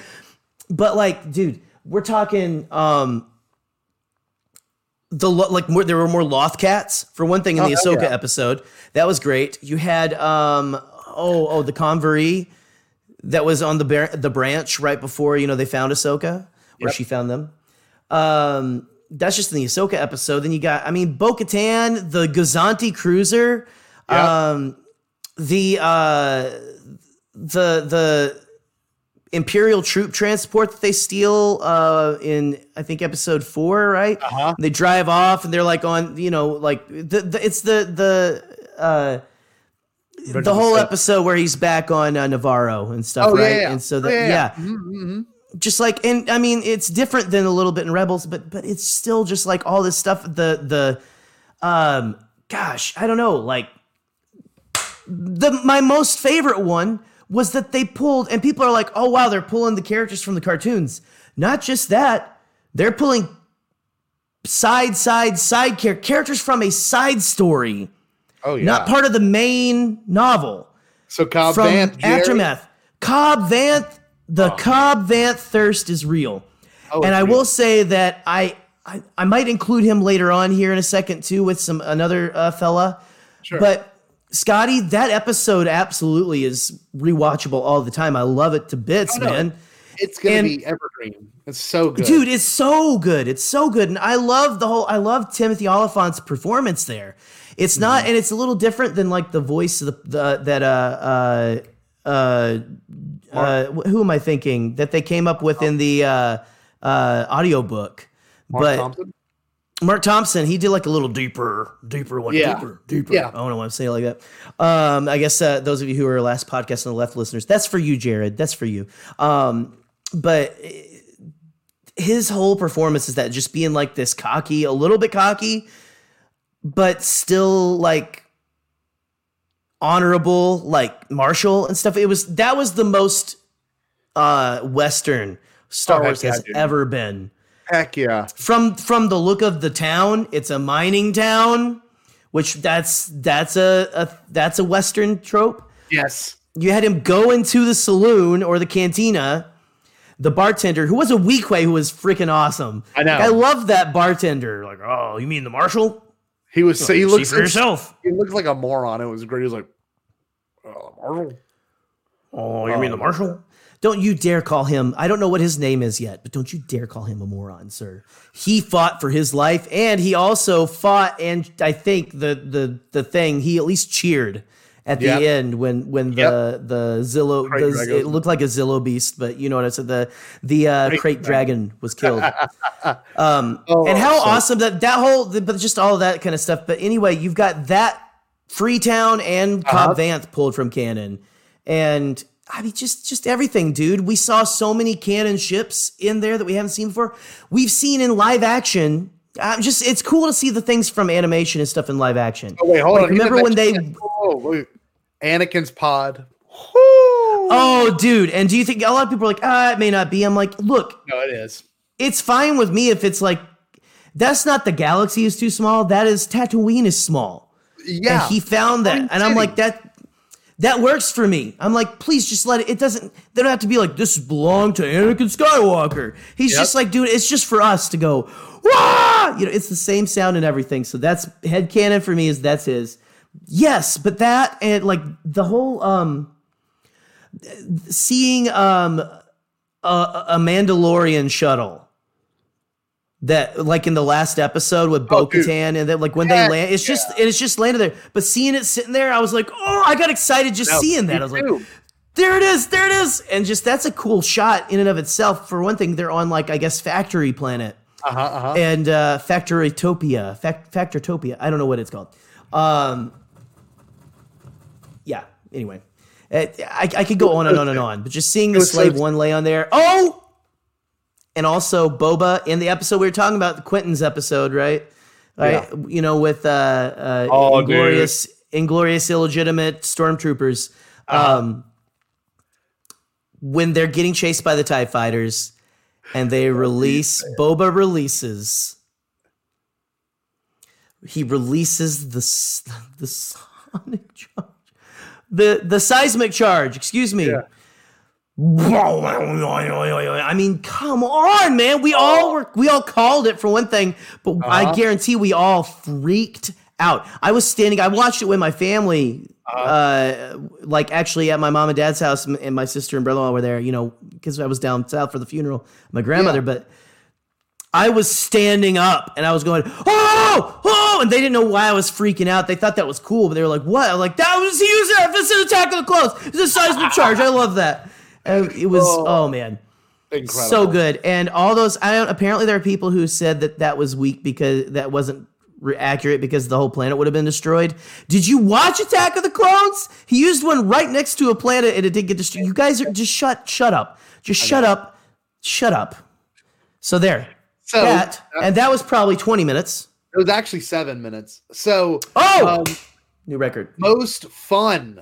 but like, dude, we're talking um the like more there were more loth cats for one thing in Oh, the Ahsoka yeah. episode. That was great. You had um oh oh the convor that was on the bar- the branch right before you know they found Ahsoka where Yep. she found them. Um that's just in the Ahsoka episode. Then you got I mean Bo-Katan, the Gozanti cruiser, Yeah. um the uh the the Imperial troop transport that they steal uh, in I think episode four, right? Uh-huh. They drive off and they're like on, you know, like the, the it's the the uh, the whole episode where he's back on uh, Nevarro and stuff, Oh, right? yeah. And so Oh, that yeah, yeah, yeah. Mhm, mhm. Just like and I mean it's different than a little bit in Rebels, but but it's still just like all this stuff. The the um gosh, I don't know, like the my most favorite one was that they pulled and people are like, oh wow, they're pulling the characters from the cartoons. Not just that, they're pulling side side side char- characters from a side story, Oh yeah. not part of the main novel so Cobb from Vanth, Jerry- Aftermath. Cobb Vanth, the Cobb Vanth thirst is real. Oh, and I real. will say that I, I I might include him later on here in a second too with some another uh, fella. Sure. But Scotty, that episode absolutely is rewatchable all the time. I love it to bits, Oh, no. man. It's gonna and- be evergreen. It's so good, Dude, it's so good. It's so good. And I love the whole I love Timothy Olyphant's performance there. It's Mm-hmm. not and it's a little different than like the voice of the, the that uh uh uh uh who am I thinking that they came up with in the uh uh audiobook. Marc but Thompson. Marc Thompson, he did like a little deeper, deeper one, Yeah. deeper, deeper. Yeah. I don't know why I'm saying it like that. Um, I guess uh, those of you who are last podcast on the left listeners, that's for you, Jared. That's for you. Um, but uh, his whole performance is that just being like this cocky, a little bit cocky, but still like honorable, like Marshall and stuff. It was that was the most uh Western Star Oh, Wars yeah, has dude. ever been Heck yeah. from from the look of the town it's a mining town which that's that's a, a that's a western trope Yes. you had him go into the saloon or the cantina the bartender who was a Weequay who was freaking awesome I know. Like, i love that bartender like oh you mean the marshal He was. So he looks. for yourself He looks like a moron. It was great. He was like, oh, Marshall. oh you mean the um, marshal don't you dare call him i don't know what his name is yet but don't you dare call him a moron sir he fought for his life and he also fought and i think the the the thing he at least cheered at the Yep. end when when the the Zillo the, it looked like a Zillo beast but you know what i said the the uh, Krayt Krayt dragon was killed [laughs] um Oh, and how so- awesome that that whole but just all of that kind of stuff but anyway you've got that freetown and cobb Uh-huh. vanth pulled from canon and I mean, just just everything, dude. We saw so many canon ships in there that we haven't seen before. We've seen in live action. I'm just it's cool to see the things from animation and stuff in live action. Oh wait, hold Like, on. Remember when they- Oh, look. Anakin's pod. Oh, dude! And do you think a lot of people are like, ah, it may not be? I'm like, look, No, it is. it's fine with me if it's like, that's not the galaxy is too small. That is Tatooine is small. Yeah. and he found that Green and i'm like that that works for me i'm like please just let it it doesn't they don't have to be like this belonged to anakin skywalker he's Yep. just like dude it's just for us to go Wah! you know it's the same sound and everything so that's head canon for me is that's his yes but that and like the whole um seeing um a, a mandalorian shuttle that like in the last episode with Oh, dude. Bo-Katan and then like when Yeah, they land it's just and it's just landed there. But seeing it sitting there I was like oh I got excited just No, seeing that. I was like there it is there it is. And just that's a cool shot in and of itself. For one thing they're on like I guess factory planet. Uh-huh, uh-huh. and uh Factorytopia Fact Factortopia I don't know what it's called. Um yeah anyway Uh, I, I could go on and on and on but just seeing the slave one lay on there oh and also Boba in the episode we were talking about, the Quentin's episode, right? Right, you know, with uh, uh, Oh, dude. inglorious, inglorious, illegitimate stormtroopers. Uh-huh. Um, when they're getting chased by the Tie Fighters, and they release Boba releases. He releases the [laughs] the sonic charge, the the seismic charge. Excuse me. Yeah. [laughs] I mean, come on, man. We all were we all called it for one thing, but I Uh-huh. guarantee we all freaked out. I was standing, I watched it with my family, uh, like actually at my mom and dad's house, and my sister and brother-in-law were there, you know, because I was down south for the funeral my grandmother, but I was standing up and I was going, oh, oh, and they didn't know why I was freaking out. They thought that was cool, but they were like, what? I'm like, that was, he was there. This is Attack of the Clones. It's a seismic [laughs] charge. I love that. And it was, oh, oh man. Incredible. So good. And all those, I don't, apparently there are people who said that that was weak because that wasn't re- accurate because the whole planet would have been destroyed. Did you watch Attack of the Clones? He used one right next to a planet and it did get destroyed. You guys are just shut, shut up. Just shut up. Shut up. So there. So that, uh, and that was probably 20 minutes. it was actually seven minutes. So Oh! um, New record. most fun.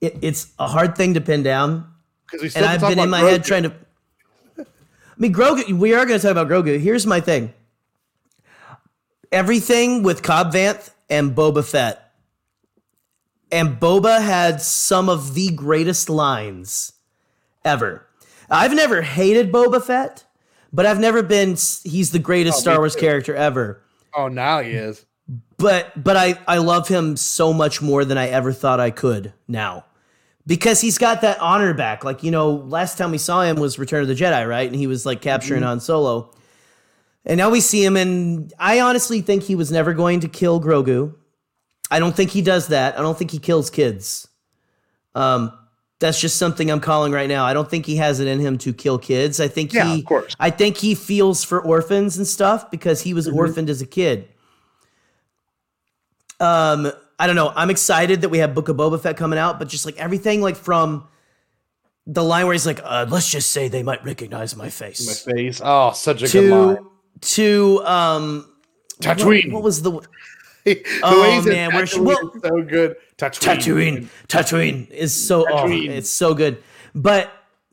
It, it's a hard thing to pin down. Because we still and I've been in my head trying to. I mean, Grogu. We are going to talk about Grogu. Here's my thing. Everything with Cobb Vanth and Boba Fett, and Boba had some of the greatest lines ever. I've never hated Boba Fett, but I've never been. He's the greatest Oh, Star Wars too. character ever. Oh, now he is. but but I I love him so much more than I ever thought I could now. Because he's got that honor back. Like, you know, last time we saw him was Return of the Jedi, right? And he was like capturing Han Solo. And now we see him and I honestly think he was never going to kill Grogu. I don't think he does that. I don't think he kills kids. Um that's just something I'm calling right now. I don't think he has it in him to kill kids. I think Yeah, he of course. I think he feels for orphans and stuff because he was orphaned as a kid. Um, I don't know. I'm excited that we have Book of Boba Fett coming out, but just like everything, like from the line where he's like, uh, "Let's just say they might recognize my face." My face,". Oh, such a good line. to to um, Tatooine. What, what was the [laughs] the Oh, way he man, we're- Tatooine well- is so good. Tatooine. Tatooine? Tatooine is so oh, it's so good. But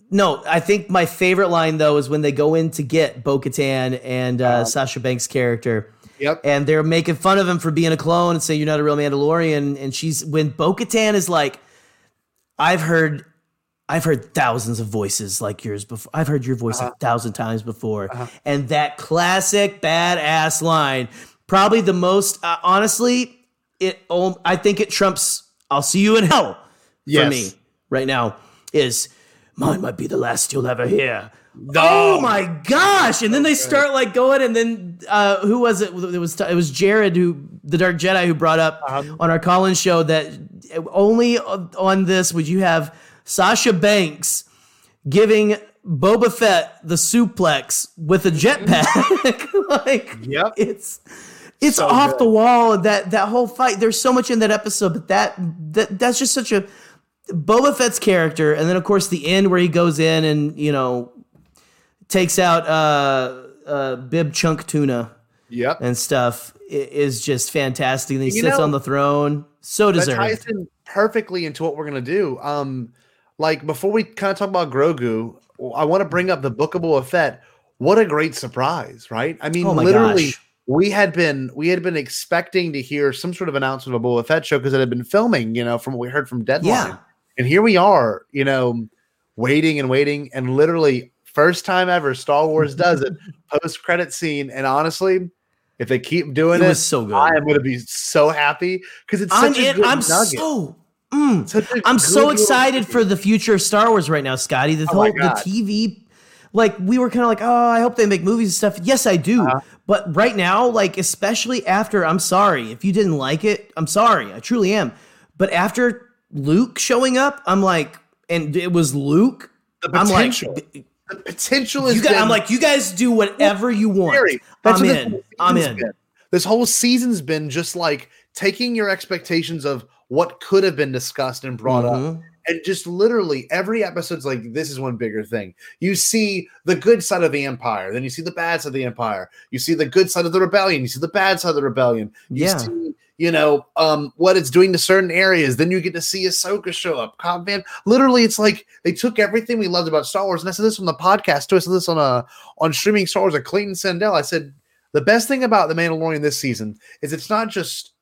no, I think my favorite line though is when they go in to get Bo-Katan and uh, uh-huh. Sasha Banks' character. Yep. and they're making fun of him for being a clone and say you're not a real Mandalorian. And she's when Bo-Katan is like, I've heard, I've heard thousands of voices like yours before. I've heard your voice a uh-huh. thousand times before. Uh-huh. And that classic badass line, probably the most, uh, honestly, it. oh, I think it trumps. I'll see you in hell. Yes. For me right now is mine might be the last you'll ever hear. Oh my gosh! And then they start like going, and then uh, who was it? It was it was Jared who the Dark Jedi who brought up Uh-huh. on our Collins show that only on this would you have Sasha Banks giving Boba Fett the suplex with a jetpack. [laughs] like Yep. it's it's So off good. the wall. That that whole fight. There's so much in that episode, but that that that's just such a Boba Fett's character, and then of course the end where he goes in and you know takes out uh, uh, Bib Chunk Tuna Yep. and stuff is just fantastic. And he You sits know, on the throne, so that ties deserved. in perfectly into what we're gonna do. Um, like before we kind of talk about Grogu, I want to bring up the Book of Boba Fett. What a great surprise, right? I mean, Oh my literally, gosh. We had been we had been expecting to hear some sort of announcement of a Boba Fett show because it had been filming, you know, from what we heard from Deadline. Yeah. And here we are, you know, waiting and waiting, and literally first time ever Star Wars does it [laughs] post credit scene. And honestly, if they keep doing It it, so good. I am going to be so happy because it's I'm such a good I'm nugget. so. mm. I'm so excited nugget. for the future of Star Wars right now, Scotty. The Oh whole the TV, like we were kind of like, oh, I hope they make movies and stuff. Yes, I do. Uh-huh. But right now, like especially after, I'm sorry if you didn't like it. I'm sorry, I truly am. But after Luke showing up, I'm like, and it was Luke. the I'm like, potential. the potential is. you guys, I'm like, you guys do whatever you want. I'm in. I'm in. been. This whole season's been just like taking your expectations of what could have been discussed and brought up Mhm. And just literally every episode's like this is one bigger thing. You see the good side of the empire then you see the bad side of the empire. You see the good side of the rebellion you see the bad side of the rebellion. You Yeah. see you know um what it's doing to certain areas then you get to see Ahsoka show up. Cobb Vanth literally it's like they took everything we loved about Star Wars and I said this on the podcast too. I said this on a on streaming Star Wars at Clayton Sandell. I said the best thing about the Mandalorian this season is it's not just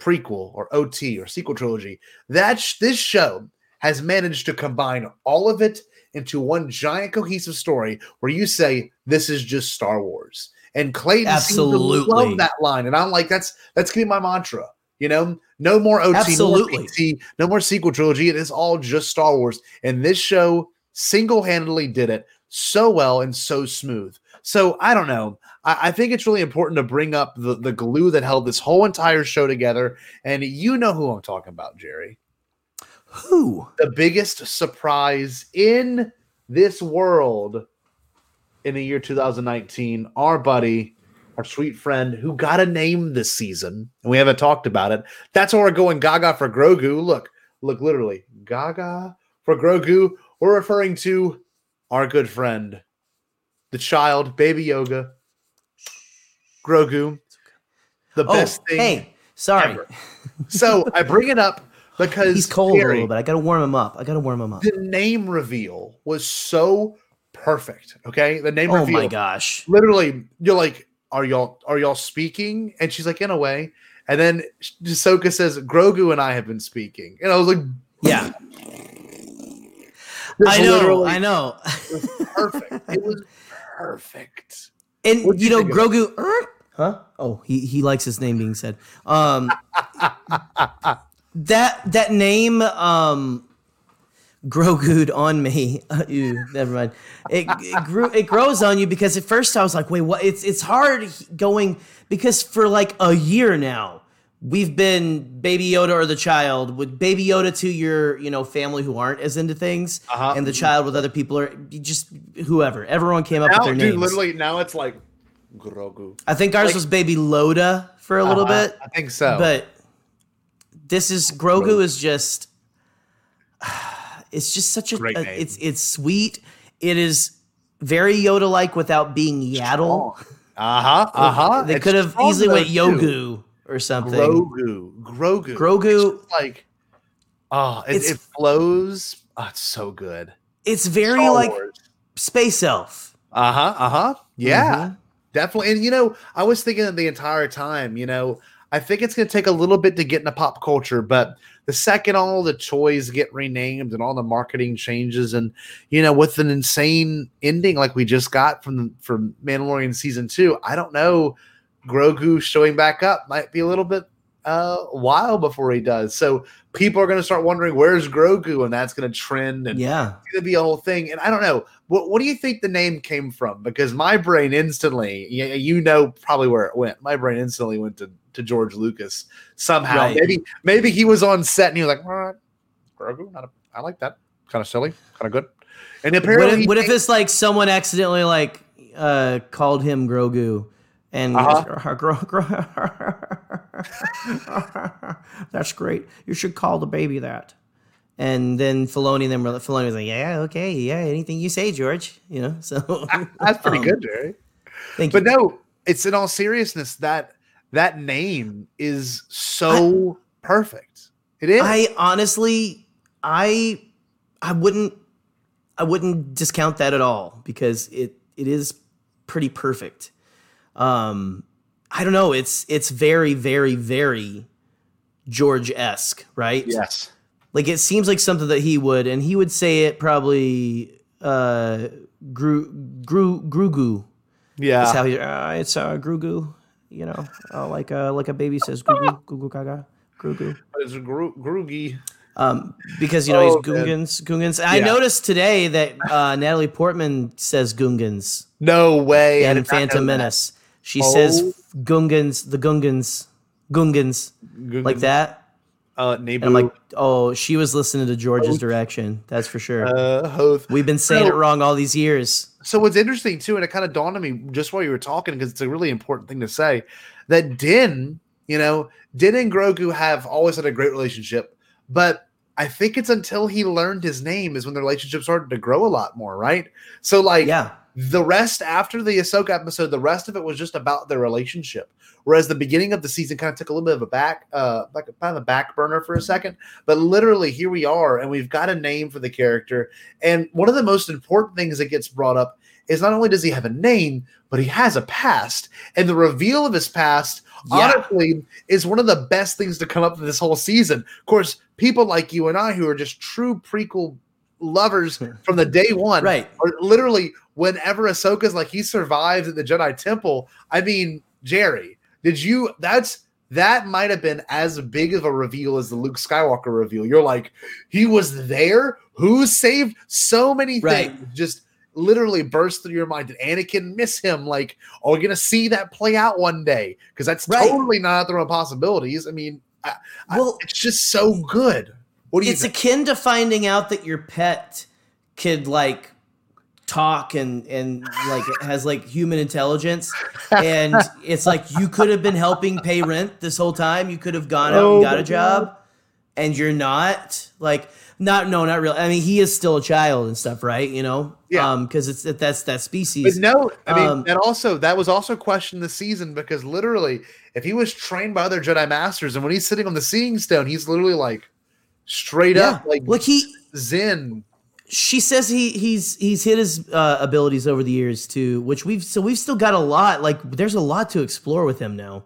prequel or OT or sequel trilogy. That sh- this show has managed to combine all of it into one giant cohesive story where you say this is just Star Wars. And Clayton Absolutely. love that line, and I'm like, that's that's gonna be my mantra. You know, no more OT, Absolutely. no more, PT, no more sequel trilogy. It is all just Star Wars, and this show single handedly did it so well and so smooth. So I don't know. I, I think it's really important to bring up the the glue that held this whole entire show together, and you know who I'm talking about, Jerry Who? the biggest surprise in this world in the year 2019 our buddy our sweet friend who got a name this season and we haven't talked about it. That's why we're going gaga for grogu. Look look literally gaga for grogu. We're referring to our good friend the child baby Yoda. Grogu. The Oh, best thing hey, sorry. so i bring it up because He's cold a little bit. I gotta warm him up. I gotta warm him up. the name reveal was so perfect. Okay, the name Oh reveal. my gosh. Literally, you're like, "Are y'all are y'all speaking?" And she's like, "In a way." And then Ahsoka says, "Grogu and I have been speaking," and I was like, Yeah. [laughs] I know. I know. [laughs] was perfect. it was perfect." And What'd you know, Grogu. er, Huh? Oh, he he likes his name being said. Um, [laughs] that that name, um, Grogu'd on me. [laughs] Ew, never mind. It, it grew. It grows on you because at first I was like, wait, what? It's it's hard going because for like a year now. We've been Baby Yoda or the child with Baby Yoda to your, you know, family who aren't as into things, Uh-huh. and the child with other people or just whoever. Everyone came up Now, with their dude, names. literally, now it's like Grogu. I think ours Like- was Baby Loda for a little Uh-huh, bit, I think so. but this is Grogu Grogu. is just [sighs] it's just such a, Great a- it's it's sweet. It is very Yoda like without being yaddle. uh huh, uh huh. They could have easily went Yogu or something. Grogu, Grogu, Grogu- It's like, oh, it, it flows. Oh, it's so good. It's very Star like Wars. Space Elf. Uh huh. Uh huh. Yeah, Mhm. definitely. And you know, I was thinking the entire time. You know, I think it's going to take a little bit to get into pop culture, but the second all the toys get renamed and all the marketing changes, and you know, with an insane ending like we just got from the, from Mandalorian season two, I don't know. Grogu showing back up might be a little bit uh while before he does. So people are going to start wondering where's Grogu, and that's going to trend and Yeah. it's gonna be a whole thing. And I don't know. What what do you think the name came from? Because my brain instantly, you, you know, probably where it went. My brain instantly went to, to George Lucas somehow. Right. Maybe maybe he was on set and he was like, right, Grogu, not a, I like that. Kind of silly, kind of good. And What apparently, if, what if it's like someone accidentally like uh called him Grogu and Uh-huh. [laughs] [laughs] That's great. You should call the baby that. And then Filoni were Filoni was like, yeah, okay, yeah, anything you say, George. You know, so [laughs] that's pretty um, good, Jerry. Thank But you. no, it's in all seriousness that that name is so perfect. It is. I honestly, I, I wouldn't, I wouldn't discount that at all because it it is pretty perfect. Um, I don't know. It's it's very very very George esque, right? yes. Like it seems like something that he would, and he would say it probably. Uh, Gru Gru Grugu. Yeah. That's how he. Uh, it's uh, Grugu. You know, uh, like uh, like a baby says, Gugu [laughs] Gugu Gaga Grugu. But it's Groogy. Um, because you know Oh, he's. Gungans. Gungans. I noticed today that uh, Natalie Portman says Gungans No way. I in did not know Phantom. Menace. She Oh. says Gungans, the Gungans, Gungans, like that. Uh, And I'm like, oh, she was listening to George's direction. That's for sure. uh, Hoth. We've been saying so- it wrong all these years. So what's interesting too, and it kind of dawned on me just while you were talking, because it's a really important thing to say, that Din, you know, Din and Grogu have always had a great relationship, but I think it's until he learned his name is when the relationship started to grow a lot more, right? So like Yeah. The rest after the Ahsoka episode, the rest of it was just about their relationship. Whereas the beginning of the season kind of took a little bit of a back, uh, like kind of a back burner for a second. But literally, here we are, and we've got a name for the character. And one of the most important things that gets brought up is not only does he have a name, but he has a past. And the reveal of his past, Yeah. honestly, is one of the best things to come up in this whole season. Of course, people like you and I who are just true prequel lovers [laughs] from the day one, Right. Or literally, whenever Ahsoka's like he survives at the Jedi Temple. I mean, Jerry, did you? That's that might have been as big of a reveal as the Luke Skywalker reveal. You're like, he was there. Who saved so many Right. things? Just literally burst through your mind. Did Anakin miss him? Like, oh, are we gonna see that play out one day? Because that's Right. totally not out there on possibilities. I mean, I, I- Well, it's just so good. What do you it's think? akin to finding out that your pet could like talk and and like has like human intelligence and [laughs] it's like you could have been helping pay rent this whole time. You could have gone out Oh and got a job and you're not like not no not real i mean he is still a child and stuff right? You know? Yeah. um because it's that's that But species no, I mean Um, that also that was also questioned this season because literally, if he was trained by other Jedi masters, and when he's sitting on the Seeing Stone, he's literally like straight yeah up like like he Zen. she says he he's he's hit his uh, abilities over the years too, which we've so we've still got a lot. Like there's a lot to explore with him now.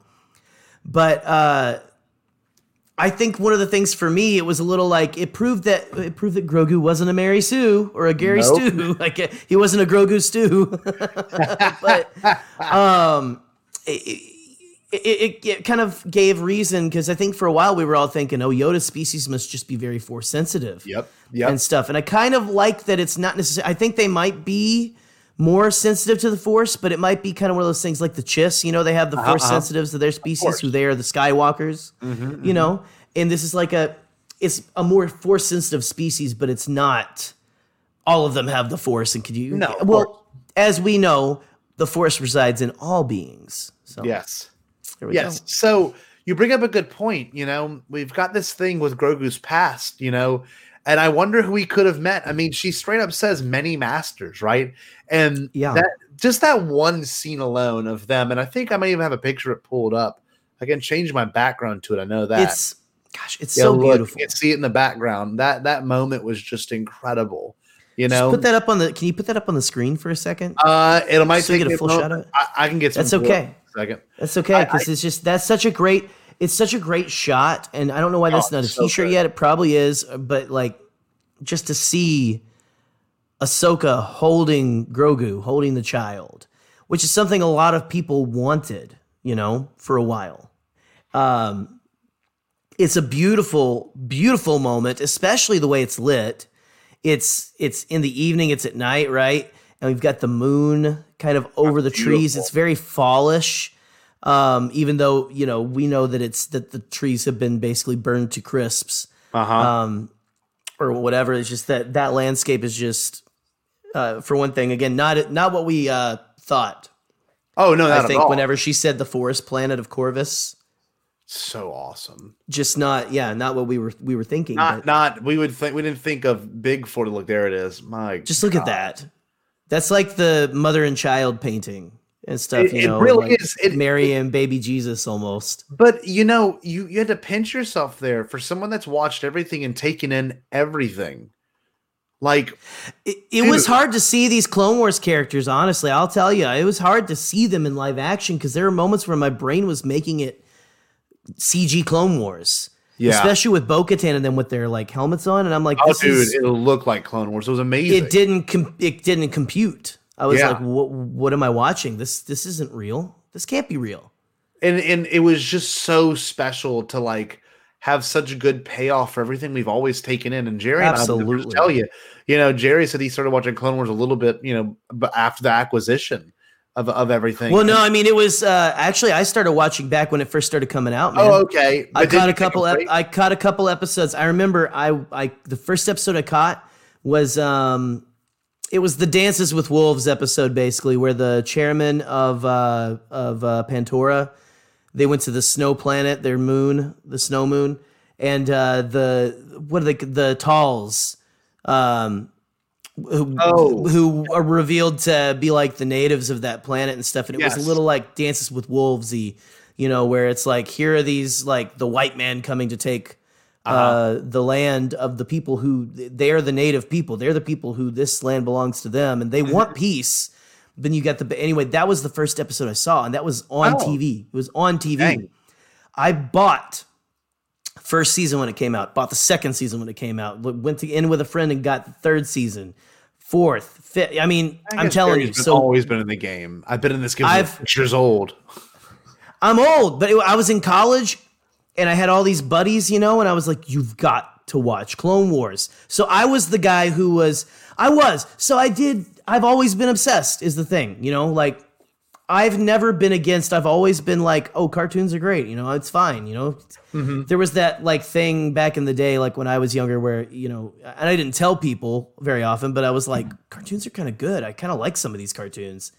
But uh, I think one of the things for me, it was a little like it proved that it proved that Grogu wasn't a Mary Sue or a Gary Nope. Stew. [laughs] Like he wasn't a Grogu stew. [laughs] but um, it, it, it, kind of gave reason because I think for a while we were all thinking, oh, Yoda species must just be very force sensitive Yep. Yep. and stuff. And I kind of like that it's not necessarily. I think they might be more sensitive to the force, but it might be kind of one of those things like the Chiss. You know, they have the force uh-huh. sensitives of their species, course. who they are the Skywalkers. Mm-hmm, You know, and this is like a it's a more force sensitive species, but it's not. All of them have the force, and could you? No, well, course. as we know, the force resides in all beings. So yes. Yes. go. So you bring up a good point. You know, we've got this thing with Grogu's past, you know, and I wonder who he could have met. I mean, she straight up says many masters, right? And Yeah. that just that one scene alone of them, and I think I might even have a picture of it pulled up. I can change my background to it. I know that. It's gosh, it's Yeah, so look, beautiful. You can see it in the background. That that moment was just incredible. You Just know, put that up on the. Can you put that up on the screen for a second? uh, it might So you take get a full moment. shot of it? I, I can get some. That's okay. Second. That's okay because it's just that's such a great it's such a great shot, and I don't know why that's Oh, not a so T-shirt good. yet. It probably is, but like just to see Ahsoka holding Grogu, holding the child, which is something a lot of people wanted, you know, for a while. Um, it's a beautiful, beautiful moment, especially the way it's lit. It's it's in the evening, it's at night, right? And we've got the moon kind of over the trees. beautiful. It's very fallish. Um, even though, you know, we know that it's that the trees have been basically burned to crisps Uh huh. um, or whatever. It's just that that landscape is just, uh, for one thing, again, not not what we uh, thought. oh no, I think whenever she said the forest planet of Corvus, so awesome. just not yeah, not what we were we were thinking. Not but not we would think we didn't think of big Bigfoot. Look, there it is. My just look at that. That's like the mother and child painting and stuff. It- you it know, really like is. It- Mary and baby Jesus almost. But you know, you you had to pinch yourself there for someone that's watched everything and taken in everything. Like It, it was hard to see these Clone Wars characters, honestly. I'll tell you, it was hard to see them in live action because there were moments where my brain was making it CG Clone Wars. Yeah. Especially with Bo Katan and them with their like helmets on. And I'm like, oh, this dude, is, it'll look like Clone Wars. It was amazing. it didn't com- it didn't compute. I was Yeah. like, what what am I watching? This this isn't real. This can't be real. and and it was just so special to like have such a good payoff for everything we've always taken in. And Jerry and I will Absolutely. tell you, you know, Jerry said he started watching Clone Wars a little bit, you know, but after the acquisition of of everything. Well, no, I mean it was uh actually I started watching back when it first started coming out, man. Oh, okay. I But did caught a couple. Ep- I caught a couple episodes. I remember. I I the first episode I caught was um, it was the Dances with Wolves episode, basically, where the chairman of uh of uh, Pantora, they went to the snow planet, their moon, the snow moon, and uh, the what are they? The Talz, um, who, Oh. who are revealed to be like the natives of that planet and stuff. And it was a little like Dances with Wolvesy, you know, where it's like here are these like the white man coming to take uh Uh-huh. the land of the people who they are the native people. They're the people who this land belongs to them, and they Mm-hmm. want peace. Then you got the anyway. That was the first episode I saw, and that was on Oh. TV. It was on TV. Dang. I bought first season when it came out, bought the second season when it came out, went to in with a friend and got the third season, fourth, fifth. I mean, I I'm telling you. Barry's been- So always been in the game. I've been in this game I've- six years old. I'm old, but it, I was in college and I had all these buddies, you know, and I was like, you've got to watch Clone Wars. So I was the guy who was, I was. So I did, I've always been obsessed, is the thing, you know, like I've never been against, I've always been like, oh, cartoons are great, you know, it's fine, you know. There was that like thing back in the day, like when I was younger, where, you know, and I didn't tell people very often, but I was like, cartoons are kind of good. I kind of like some of these cartoons.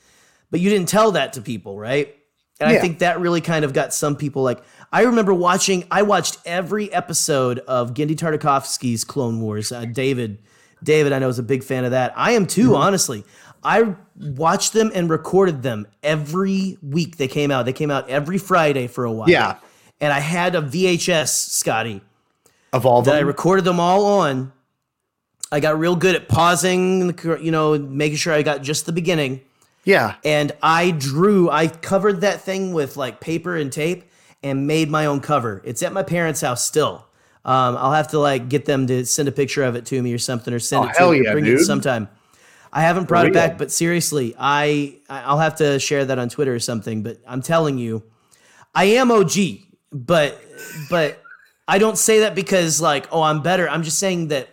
But you didn't tell that to people, right? And I think that really kind of got some people like I remember watching I watched every episode of Genndy Tartakovsky's Clone Wars. Uh, David David I know is a big fan of that. I am too, Mm-hmm. honestly. I watched them and recorded them every week they came out. They came out every Friday for a while. Yeah. And I had a VHS, Scotty, Of all that I recorded them all on. I got real good at pausing, you know, making sure I got just the beginning yeah. and I drew, I covered that thing with like paper and tape and made my own cover. It's at my parents' house still. Um, I'll have to like get them to send a picture of it to me or something, or send Oh, it to me, or yeah, bring dude. it sometime. I haven't brought it back, but seriously, I I'll have to share that on Twitter or something. But I'm telling you, I am OG, but but I don't say that because like oh I'm better. I'm just saying that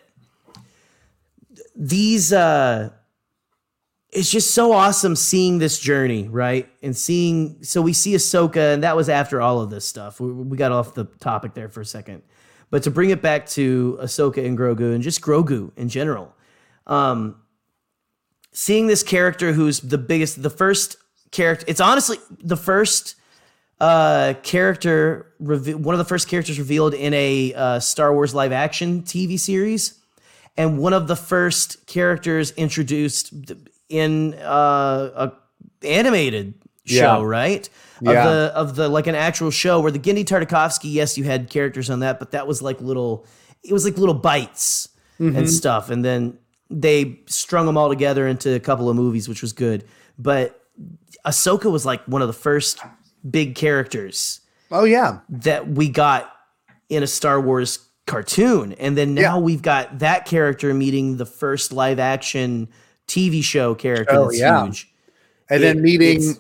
these uh it's just so awesome seeing this journey, right? And seeing so we see Ahsoka, and that was after all of this stuff. We, we got off the topic there for a second, but to bring it back to Ahsoka and Grogu, and just Grogu in general, um, seeing this character who's the biggest, the first character. It's honestly the first uh character reve- one of the first characters revealed in a uh, Star Wars live action TV series and one of the first characters introduced in uh, a animated show, Yeah. right? Yeah. Of the of the like an actual show where the Genndy Tartakovsky, yes, you had characters on that, but that was like little, it was like little bites and stuff, and then they strung them all together into a couple of movies, which was good. But Ahsoka was like one of the first big characters Oh yeah. that we got in a Star Wars cartoon. And then now Yeah. we've got that character meeting the first live action TV show character Oh, that's yeah. huge. and It- then meeting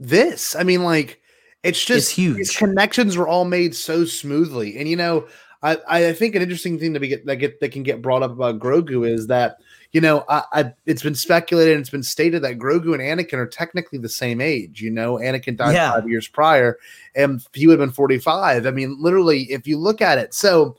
this. I mean, like it's just It's huge. Connections were all made so smoothly, and you know, I I think an interesting thing to be get that get that can get brought up about Grogu is that you know I, I it's been speculated and it's been stated that Grogu and Anakin are technically the same age. You know, Anakin died Yeah. five years prior, and he would have been forty five. I mean, literally, if you look at it, so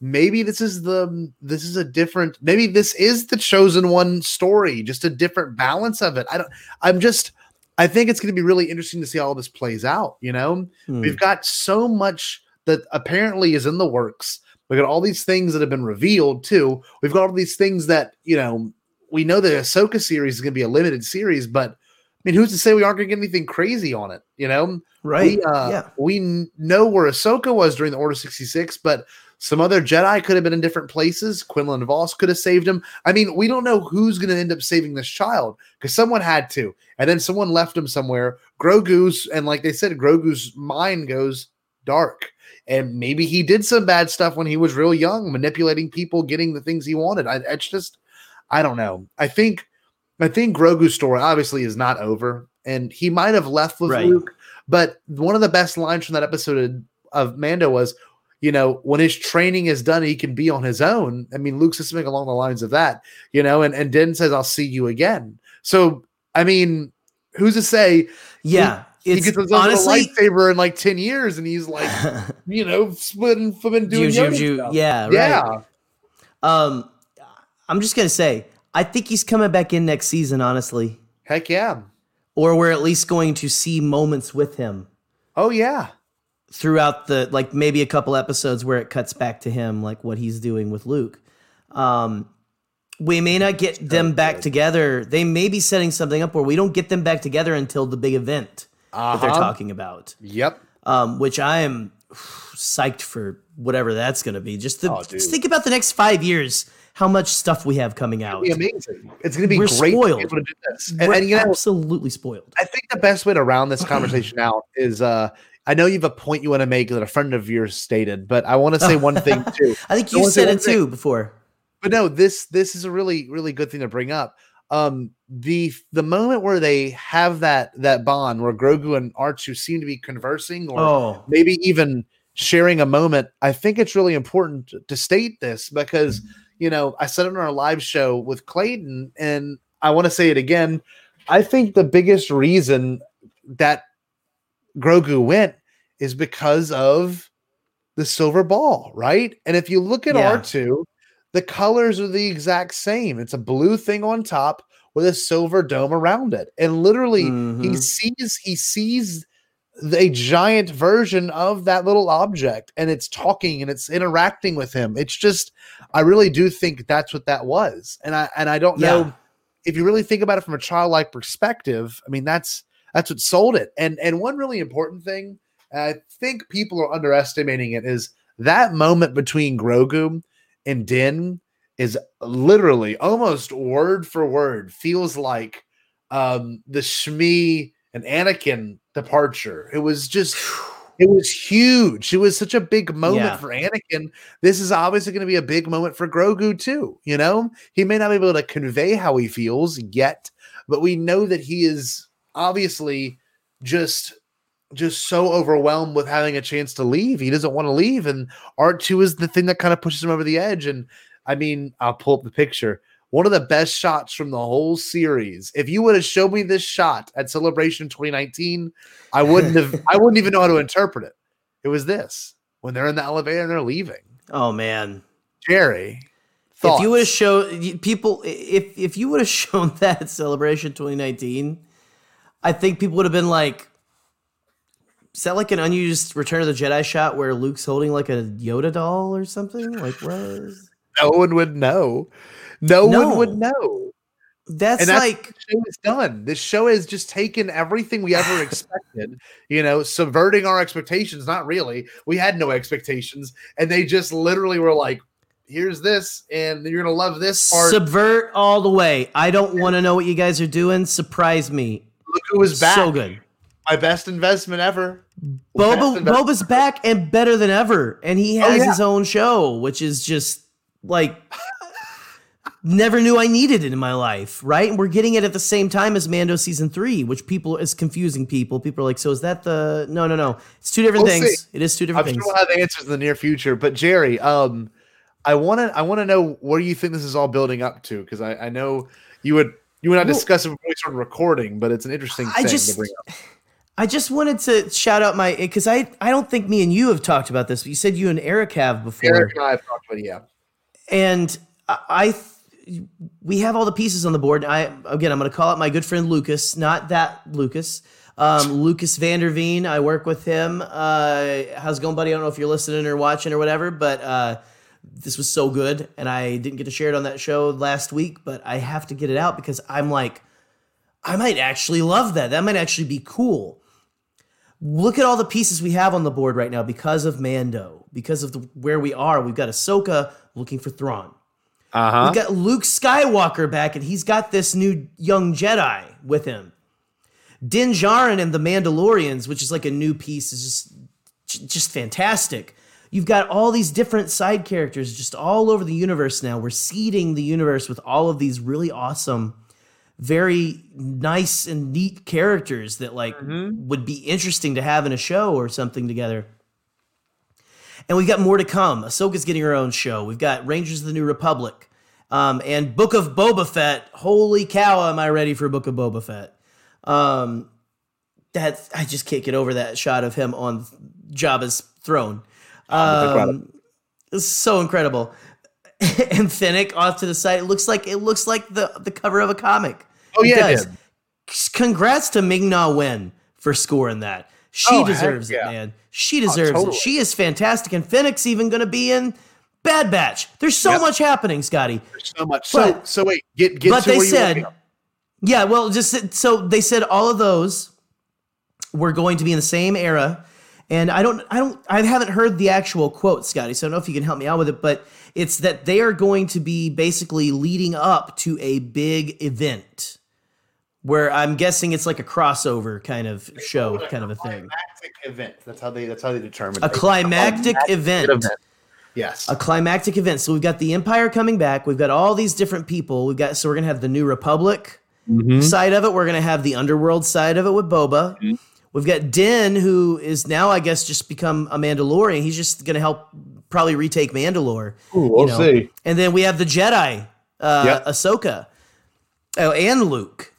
maybe this is the this is a different maybe this is the chosen one story just a different balance of it i don't i'm just i think it's going to be really interesting to see how all this plays out you know Hmm. we've got so much that apparently is in the works we got all these things that have been revealed too we've got all these things that you know we know the ahsoka series is going to be a limited series but i mean who's to say we aren't going to get anything crazy on it you know right. we, uh, yeah. we know where Ahsoka was during the Order 66, but some other Jedi could have been in different places. Quinlan Vos could have saved him. I mean, we don't know who's going to end up saving this child because someone had to, and then someone left him somewhere. Grogu's, and like they said, Grogu's mind goes dark. And maybe he did some bad stuff when he was real young, manipulating people, getting the things he wanted. I, it's just, I don't know. I think, I think Grogu's story obviously is not over, and he might have left with Right. Luke. But one of the best lines from that episode of, of Mando was, you know, when his training is done, he can be on his own. I mean, Luke's something along the lines of that, you know, and, and Din says, I'll see you again. So, I mean, who's to say Yeah. He gets his own lightsaber in like 10 years and he's like, [laughs] you know, splitting, flipping, doing Ju- ju- stuff. yeah, right. Yeah. Um, I'm just gonna say, I think he's coming back in next season, honestly, Heck yeah. or we're at least going to see moments with him Oh, yeah. throughout the like maybe a couple episodes where it cuts back to him, like what he's doing with Luke. Um, we may not get them back together. They may be setting something up where we don't get them back together until the big event that they're Uh-huh. talking about. Yep. Um, which I am psyched for whatever that's going to be. Just, to, Oh, just think about the next five years, how much stuff we have coming out. Be amazing. It's going to be We're great spoiled. to to. And, and, you know, absolutely spoiled. I think the best way to round this conversation out is uh I know you have a point you want to make that a friend of yours stated, but I want to say one thing [laughs] too. I think you wanna said it too before. But no, this this is a really really good thing to bring up. Um the the moment where they have that that bond where Grogu and R2 seem to be conversing or Oh, maybe even sharing a moment, I think it's really important to, to state this because you know I said it on our live show with Clayton, and I want to say it again. I think the biggest reason that Grogu went is because of the silver ball, right? And if you look at Yeah. R2, the colors are the exact same. It's a blue thing on top with a silver dome around it. And literally he Mhm. sees he sees a giant version of that little object and it's talking and it's interacting with him. It's just I really do think that's what that was. And I and I don't Yeah. know if you really think about it from a childlike perspective, I mean that's that's what sold it. And and one really important thing, I think people are underestimating it, is that moment between Grogu and Din is literally almost word for word feels like um the Shmi and Anakin departure. It was just it was huge. It was such a big moment Yeah. for Anakin. This is obviously going to be a big moment for Grogu too. You know, he may not be able to convey how he feels yet, but we know that he is obviously just just so overwhelmed with having a chance to leave. He doesn't want to leave, and R2 is the thing that kind of pushes him over the edge. And I mean, I'll pull up the picture. One of the best shots from the whole series. If you would have showed me this shot at Celebration 2019, I wouldn't have [laughs] I wouldn't even know how to interpret it. It was this when they're in the elevator and they're leaving. oh man. Jerry. If you would have shown people, if if you would have [laughs] shown that at Celebration 2019, I think people would have been like, "Is that like an unused Return of the Jedi shot where Luke's holding like a Yoda doll or something?" Like, what? Is... [laughs] no one would know. No, No. one would know. That's, And that's like, show is done. This show has just taken everything we ever [laughs] expected, you know, subverting our expectations. Not really. We had no expectations, and they just literally were like, "Here's this, and you're gonna love this part." subvert all the way. I don't want to know what you guys are doing. Surprise me. Look who was back. So good. My best investment ever. Boba investment- Boba's back and better than ever, and he Oh, has yeah. his own show, which is just like never knew I needed it in my life. Right, and we're getting it at the same time as Mando season three, which people is confusing people. People are like, so is that the? No, no, no. It's two different We'll things. see. It is two I'm different sure things. we'll have answers in the near future. But Jerry, um, I want to I want to know where you think this is all building up to because I, I know you would you and I Well- discuss it before we started recording, but it's an interesting I thing just- to bring up. I just wanted to shout out my because I I don't think me and you have talked about this, but you said you and Eric have before. Eric and I have talked about it, yeah. and I, I we have all the pieces on the board. I again, I'm going to call out my good friend Lucas, not that Lucas, um, Lucas Vanderveen. I work with him. Uh, how's it going, buddy? I don't know if you're listening or watching or whatever, but uh, this was so good, and I didn't get to share it on that show last week, but I have to get it out because I'm like, I might actually love that. That might actually be cool. Look at all the pieces we have on the board right now because of Mando, because of the, where we are. We've got Ahsoka looking for Thrawn. Uh We've got Luke Skywalker back, and he's got this new young Jedi with him. Din Djarin and the Mandalorians, which is like a new piece, is just just fantastic. You've got all these different side characters just all over the universe now. We're seeding the universe with all of these really awesome, very nice and neat characters that like would be interesting to have in a show or something together. And we've got more to come. Ahsoka's getting her own show. We've got Rangers of the New Republic. Um, and Book of Boba Fett. Holy cow, am I ready for Book of Boba Fett? Um, that I just can't get over that shot of him on Jabba's throne. Um, it's so incredible. [laughs] and Fennec off to the side. It looks like it looks like the the cover of a comic. Oh, yeah, it does. did. Congrats to Ming Na Wen for scoring that. She Oh, deserves it, man. She oh, deserves totally. it. She is fantastic. And Fennec's even going to be in Bad Batch. There's so Yep. much happening, Scotty. There's so much. So But- so wait, get get but they said, yeah, well, just so they said all of those were going to be in the same era, and I don't, I don't, I haven't heard the actual quote, Scotty. So I don't know if you can help me out with it, but it's that they are going to be basically leading up to a big event. Where I'm guessing it's like a crossover kind of show, kind of a thing. Climactic event. That's how they. That's how they determine A it. climactic event. Yes. a climactic event. So we've got the Empire coming back. We've got all these different people. We've got so we're gonna have the New Republic Mm-hmm. side of it. We're gonna have the Underworld side of it with Boba. We've got Din, who is now, I guess, just become a Mandalorian. He's just gonna help probably retake Mandalore. Ooh, we'll you know. see. And then we have the Jedi, uh, Yep. Ahsoka, oh, and Luke.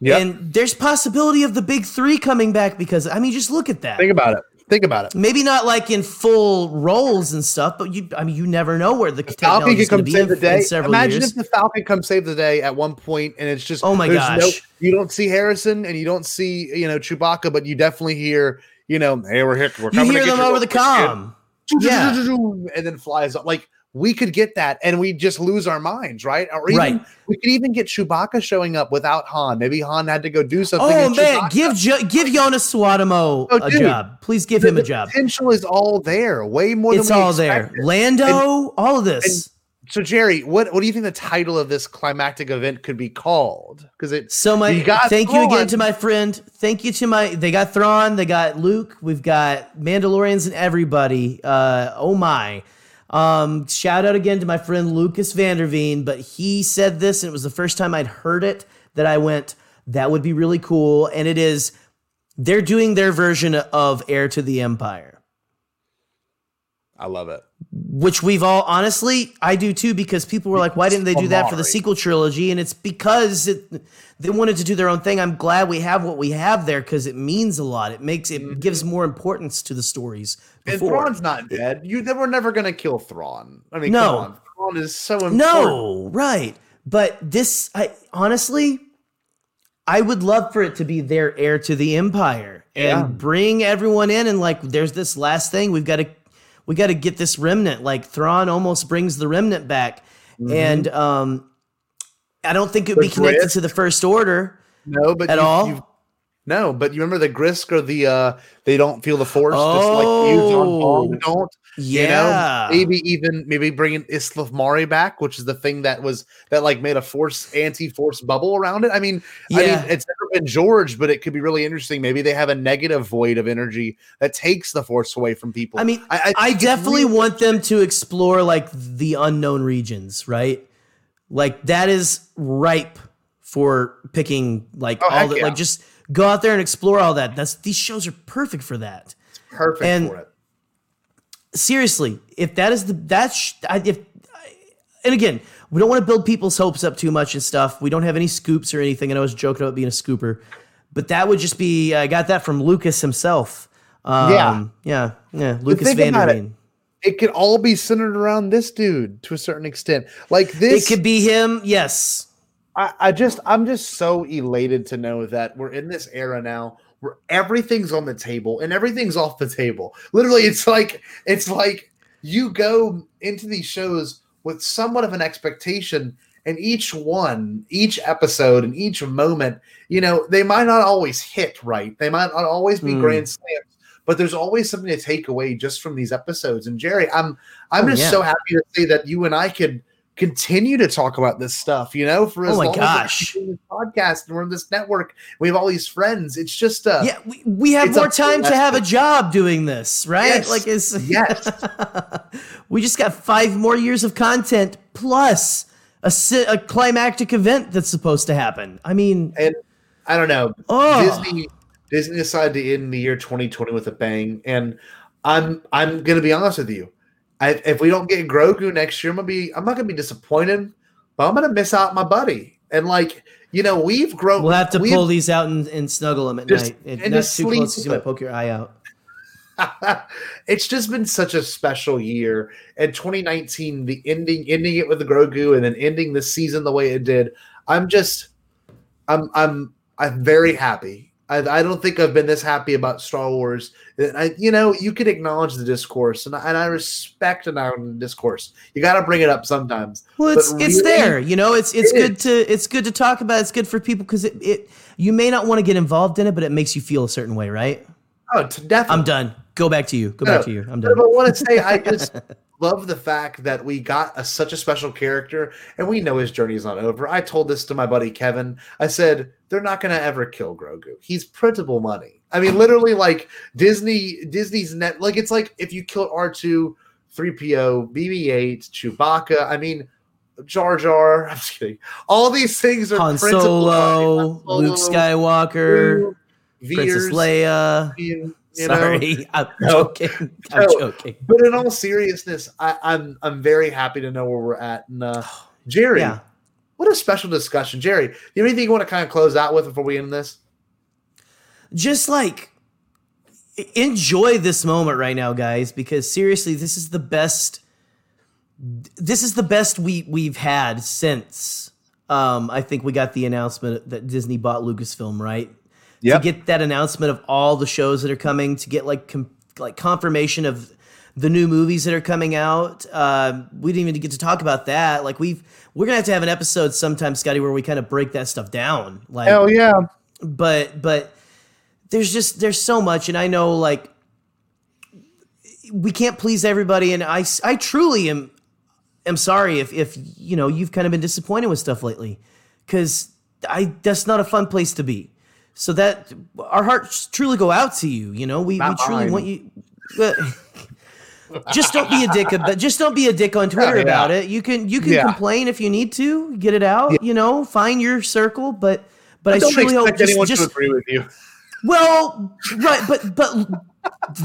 Yep. And there's possibility of the big three coming back because I mean, just look at that. Think about it. Think about it. Maybe not like in full roles and stuff, but you, I mean, you never know where the Falcon could come save in, the day. Imagine years. if the Falcon comes save the day at one point, and it's just Oh my gosh. you don't see Harrison and you don't see you know Chewbacca, but you definitely hear you know hey we're here we're you coming to hear get them you over the com. Yeah. [laughs] and then flies up like. We could get that, and we just lose our minds, right? Or even Right. we could even get Chewbacca showing up without Han. Maybe Han had to go do something. Oh man, Chewbacca- give jo- give Joonas Suotamo Oh, a dude. job. Please give him a job. potential is all there, way more It's all there. expected. Lando, all of this. So Jerry, what what do you think the title of this climactic event could be called? Because it So my got thank you again to my friend. Thank you to my they got Thrawn, they got Luke, we've got Mandalorians and everybody. Uh oh my. Um shout out again to my friend Lucas Vanderveen, but he said this and it was the first time I'd heard it that I went that would be really cool and it is they're doing their version of Heir to the Empire. I love it. which we've all honestly I do too because people were like why didn't they do that for the sequel trilogy and it's because it, they wanted to do their own thing I'm glad we have what we have there because it means a lot it makes it gives more importance to the stories And before. Thrawn's not dead. You they were never gonna kill Thrawn. I mean, No. Thrawn is so important. no right but this I honestly I would love for it to be their heir to the empire and Yeah. bring everyone in and like there's this last thing we've got to we got to get this remnant like Thrawn almost brings the remnant back and um I don't think it would be. Connected Grysk? to the first order No, but at you- all. you've- no, but you remember the Grysk or the uh they don't feel the force just like you John Oh. Don't. yeah You know, maybe even maybe bringing Ysalamiri back, which is the thing that was that like made a force anti-force bubble around it. I mean, I Yeah. mean, it's never been George, but it could be really interesting. Maybe they have a negative void of energy that takes the force away from people. I mean, I, think it's definitely really- want them to explore like the unknown regions, right? Like that is ripe for picking like Oh, all the yeah. like just go out there and explore all that. That's these shows are perfect for that. It's perfect and- for it. Seriously, if that is the that's I, if and again, we don't want to build people's hopes up too much and stuff. We don't have any scoops or anything. And I was joking about being a scooper, but that would just be I got that from Lucas himself. Um, Yeah. yeah, yeah. Lucas about it. It could all be centered around this dude to a certain extent. Like this, It could be him. Yes. I, I just I'm just so elated to know that we're in this era now where everything's on the table and everything's off the table. Literally, it's like it's like you go into these shows with somewhat of an expectation, and each one, each episode, and each moment, you know, they might not always hit right. They might not always be Hmm. grand slams, but there's always something to take away just from these episodes. And Jerry, I'm I'm Oh, just yeah. so happy to say that you and I could continue to talk about this stuff, you know, for as Oh my long gosh. as we're this podcast and we're in this network. We have all these friends. It's just uh Yeah, we, we have more time to have a job doing this, right? Yes. Like it's [laughs] Yes. [laughs] we just got five more years of content plus a, a climactic event that's supposed to happen. I mean, and I don't know. Oh. Disney Disney decided to end the year 2020 with a bang. And I'm I'm gonna be honest with you. I, if we don't get Grogu next year, I'm gonna be I'm not gonna be disappointed, but I'm gonna miss out my buddy. And like, you know, we've grown we'll have to pull these out and, and snuggle them at Just- night. It, and not too close, 'cause you might poke your eye out. [laughs] it's just been such a special year. And 2019, the ending, ending it with the Grogu, and then ending the season the way it did. I'm just, I'm, I'm, I'm very happy. I, I don't think I've been this happy about Star Wars. I, you know, you can acknowledge the discourse, and I, and I respect an discourse. You got to bring it up sometimes. Well, it's But it's there, you know. It's it's it good is. to it's good to talk about. It's good for people because it, it you may not want to get involved in it, but it makes you feel a certain way, right? Oh, definitely. I'm done. Go back to you. Go No, back to you. I'm But done. I want to say I just [laughs] love the fact that we got a, such a special character, and we know his journey is not over. I told this to my buddy Kevin. I said they're not going to ever kill Grogu. He's printable money. I mean, literally, like Disney, Disney's net. Like it's like if you kill R two, three PO, BB eight, Chewbacca. I mean. Jar Jar. [laughs] I'm just kidding. All these things are Han printable Solo. Han Luke Skywalker, Princess Veers, You know? Sorry, [laughs] I'm [laughs] No. joking. I'm joking. But in all seriousness, I, I'm I'm very happy to know where we're at. And uh, Jerry, Yeah. what a special discussion, Jerry. Do you have anything you want to kind of close out with before we end this? just like enjoy this moment right now guys because seriously this is the best this is the best we we've had since um i think we got the announcement that disney bought lucasfilm right Yep. to get that announcement of all the shows that are coming to get like com- like confirmation of the new movies that are coming out uh, we didn't even get to talk about that like we've we're gonna have to have an episode sometime scotty where we kind of break that stuff down like yeah. but but there's just there's so much and i know like we can't please everybody and i i truly am am sorry if if you know you've kind of been disappointed with stuff lately because i that's not a fun place to be so that our hearts truly go out to you you know we, we truly mine. want you but uh, [laughs] just don't be a dick but just don't be a dick on twitter Yeah, about it you can you can Yeah. complain if you need to get it out you know find your circle but but i truly hope just, anyone just to agree with you. well, right, but but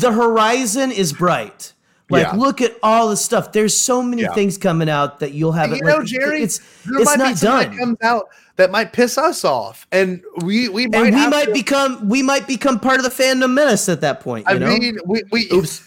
the horizon is bright. Like, Yeah. look at all the stuff. There's so many Yeah. things coming out that you'll have. And it you know, like, Jerry, it's there it's might be not something done. that comes out that might piss us off, and we we might and we have might to- become we might become part of the fandom menace at that point. You I know. mean, we we Oops.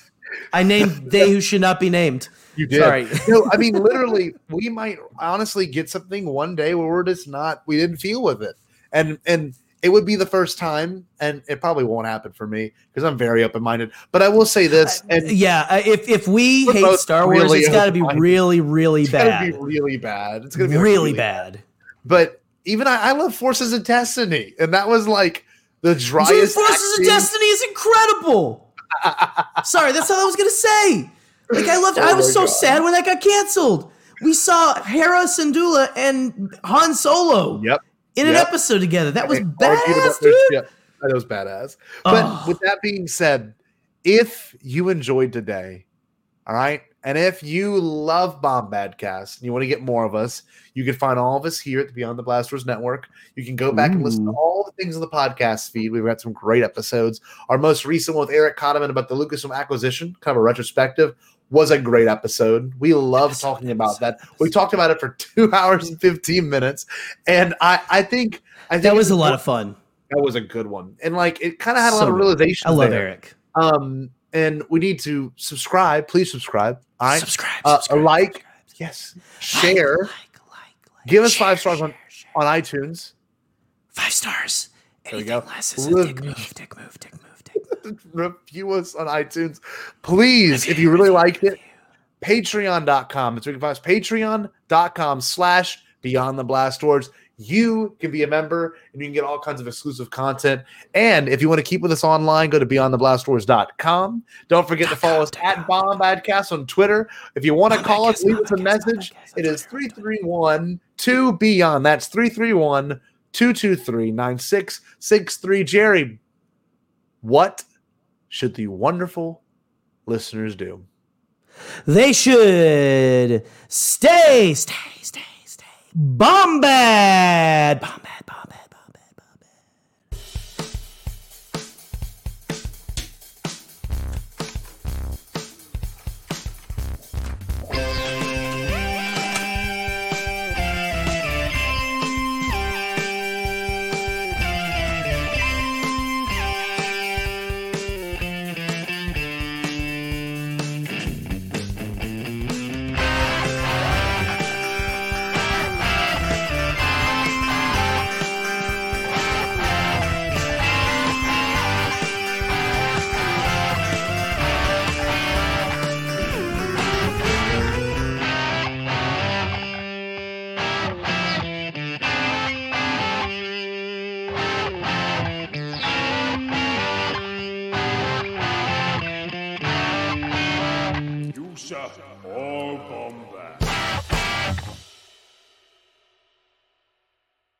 I named [laughs] they who should not be named. You did. Sorry. [laughs] no, I mean, literally, we might honestly get something one day where we're just not, we didn't feel with it, and and it would be the first time, and it probably won't happen for me because I'm very open minded. But I will say this, and Yeah, uh, if if we hate Star Wars, really it's got to be really, really it's gonna bad. be really bad. It's gonna be really, like, bad. But even I, I love Forces of Destiny, and that was like the Dude, driest. Forces of Destiny is incredible. [laughs] Sorry, that's all I was gonna say. Like I loved. Oh I was so God. sad when that got canceled. We saw Hera Syndulla and Han Solo Yep. In an episode together. That was They badass, their dude. shit. That was badass. But Oh. with that being said, if you enjoyed today, all right, and if you love Bombadcast and you want to get more of us, you can find all of us here at the Beyond the Blast Doors Network. You can go back and listen to all the things in the podcast feed. We've got some great episodes. Our most recent one with Eric Cotterman about the Lucasfilm acquisition, kind of a retrospective, was a great episode. We love talking about that. We talked about it for two [laughs] hours and 15 minutes. And I, I think I think That was a lot of fun. that was a good one, and like it kind of had a lot of realization. I love there. Eric. Um, and we need to subscribe. Please subscribe. I Subscribe, Uh, subscribe, like. subscribe. yes, share Like, like, like, Give us share, five stars on- share, on iTunes. Five stars. There we go. less is a move, dick move, dick move, dick move. [laughs] Review us on iTunes, please. If you really liked it, Patreon.com. It's where you can find us. Patreon.com slash Beyond the Blast Doors. You can be a member and you can get all kinds of exclusive content. And if you want to keep with us online, go to beyondtheblastdoors.com. Don't forget to follow us at Bombadcast on Twitter. If you want to call us, leave us a message. It is that's 331 2 Beyond. That's 331 223 9663. Jerry, what should the wonderful listeners do? They should stay, stay, stay, stay. Bombad! Bombad, bombad,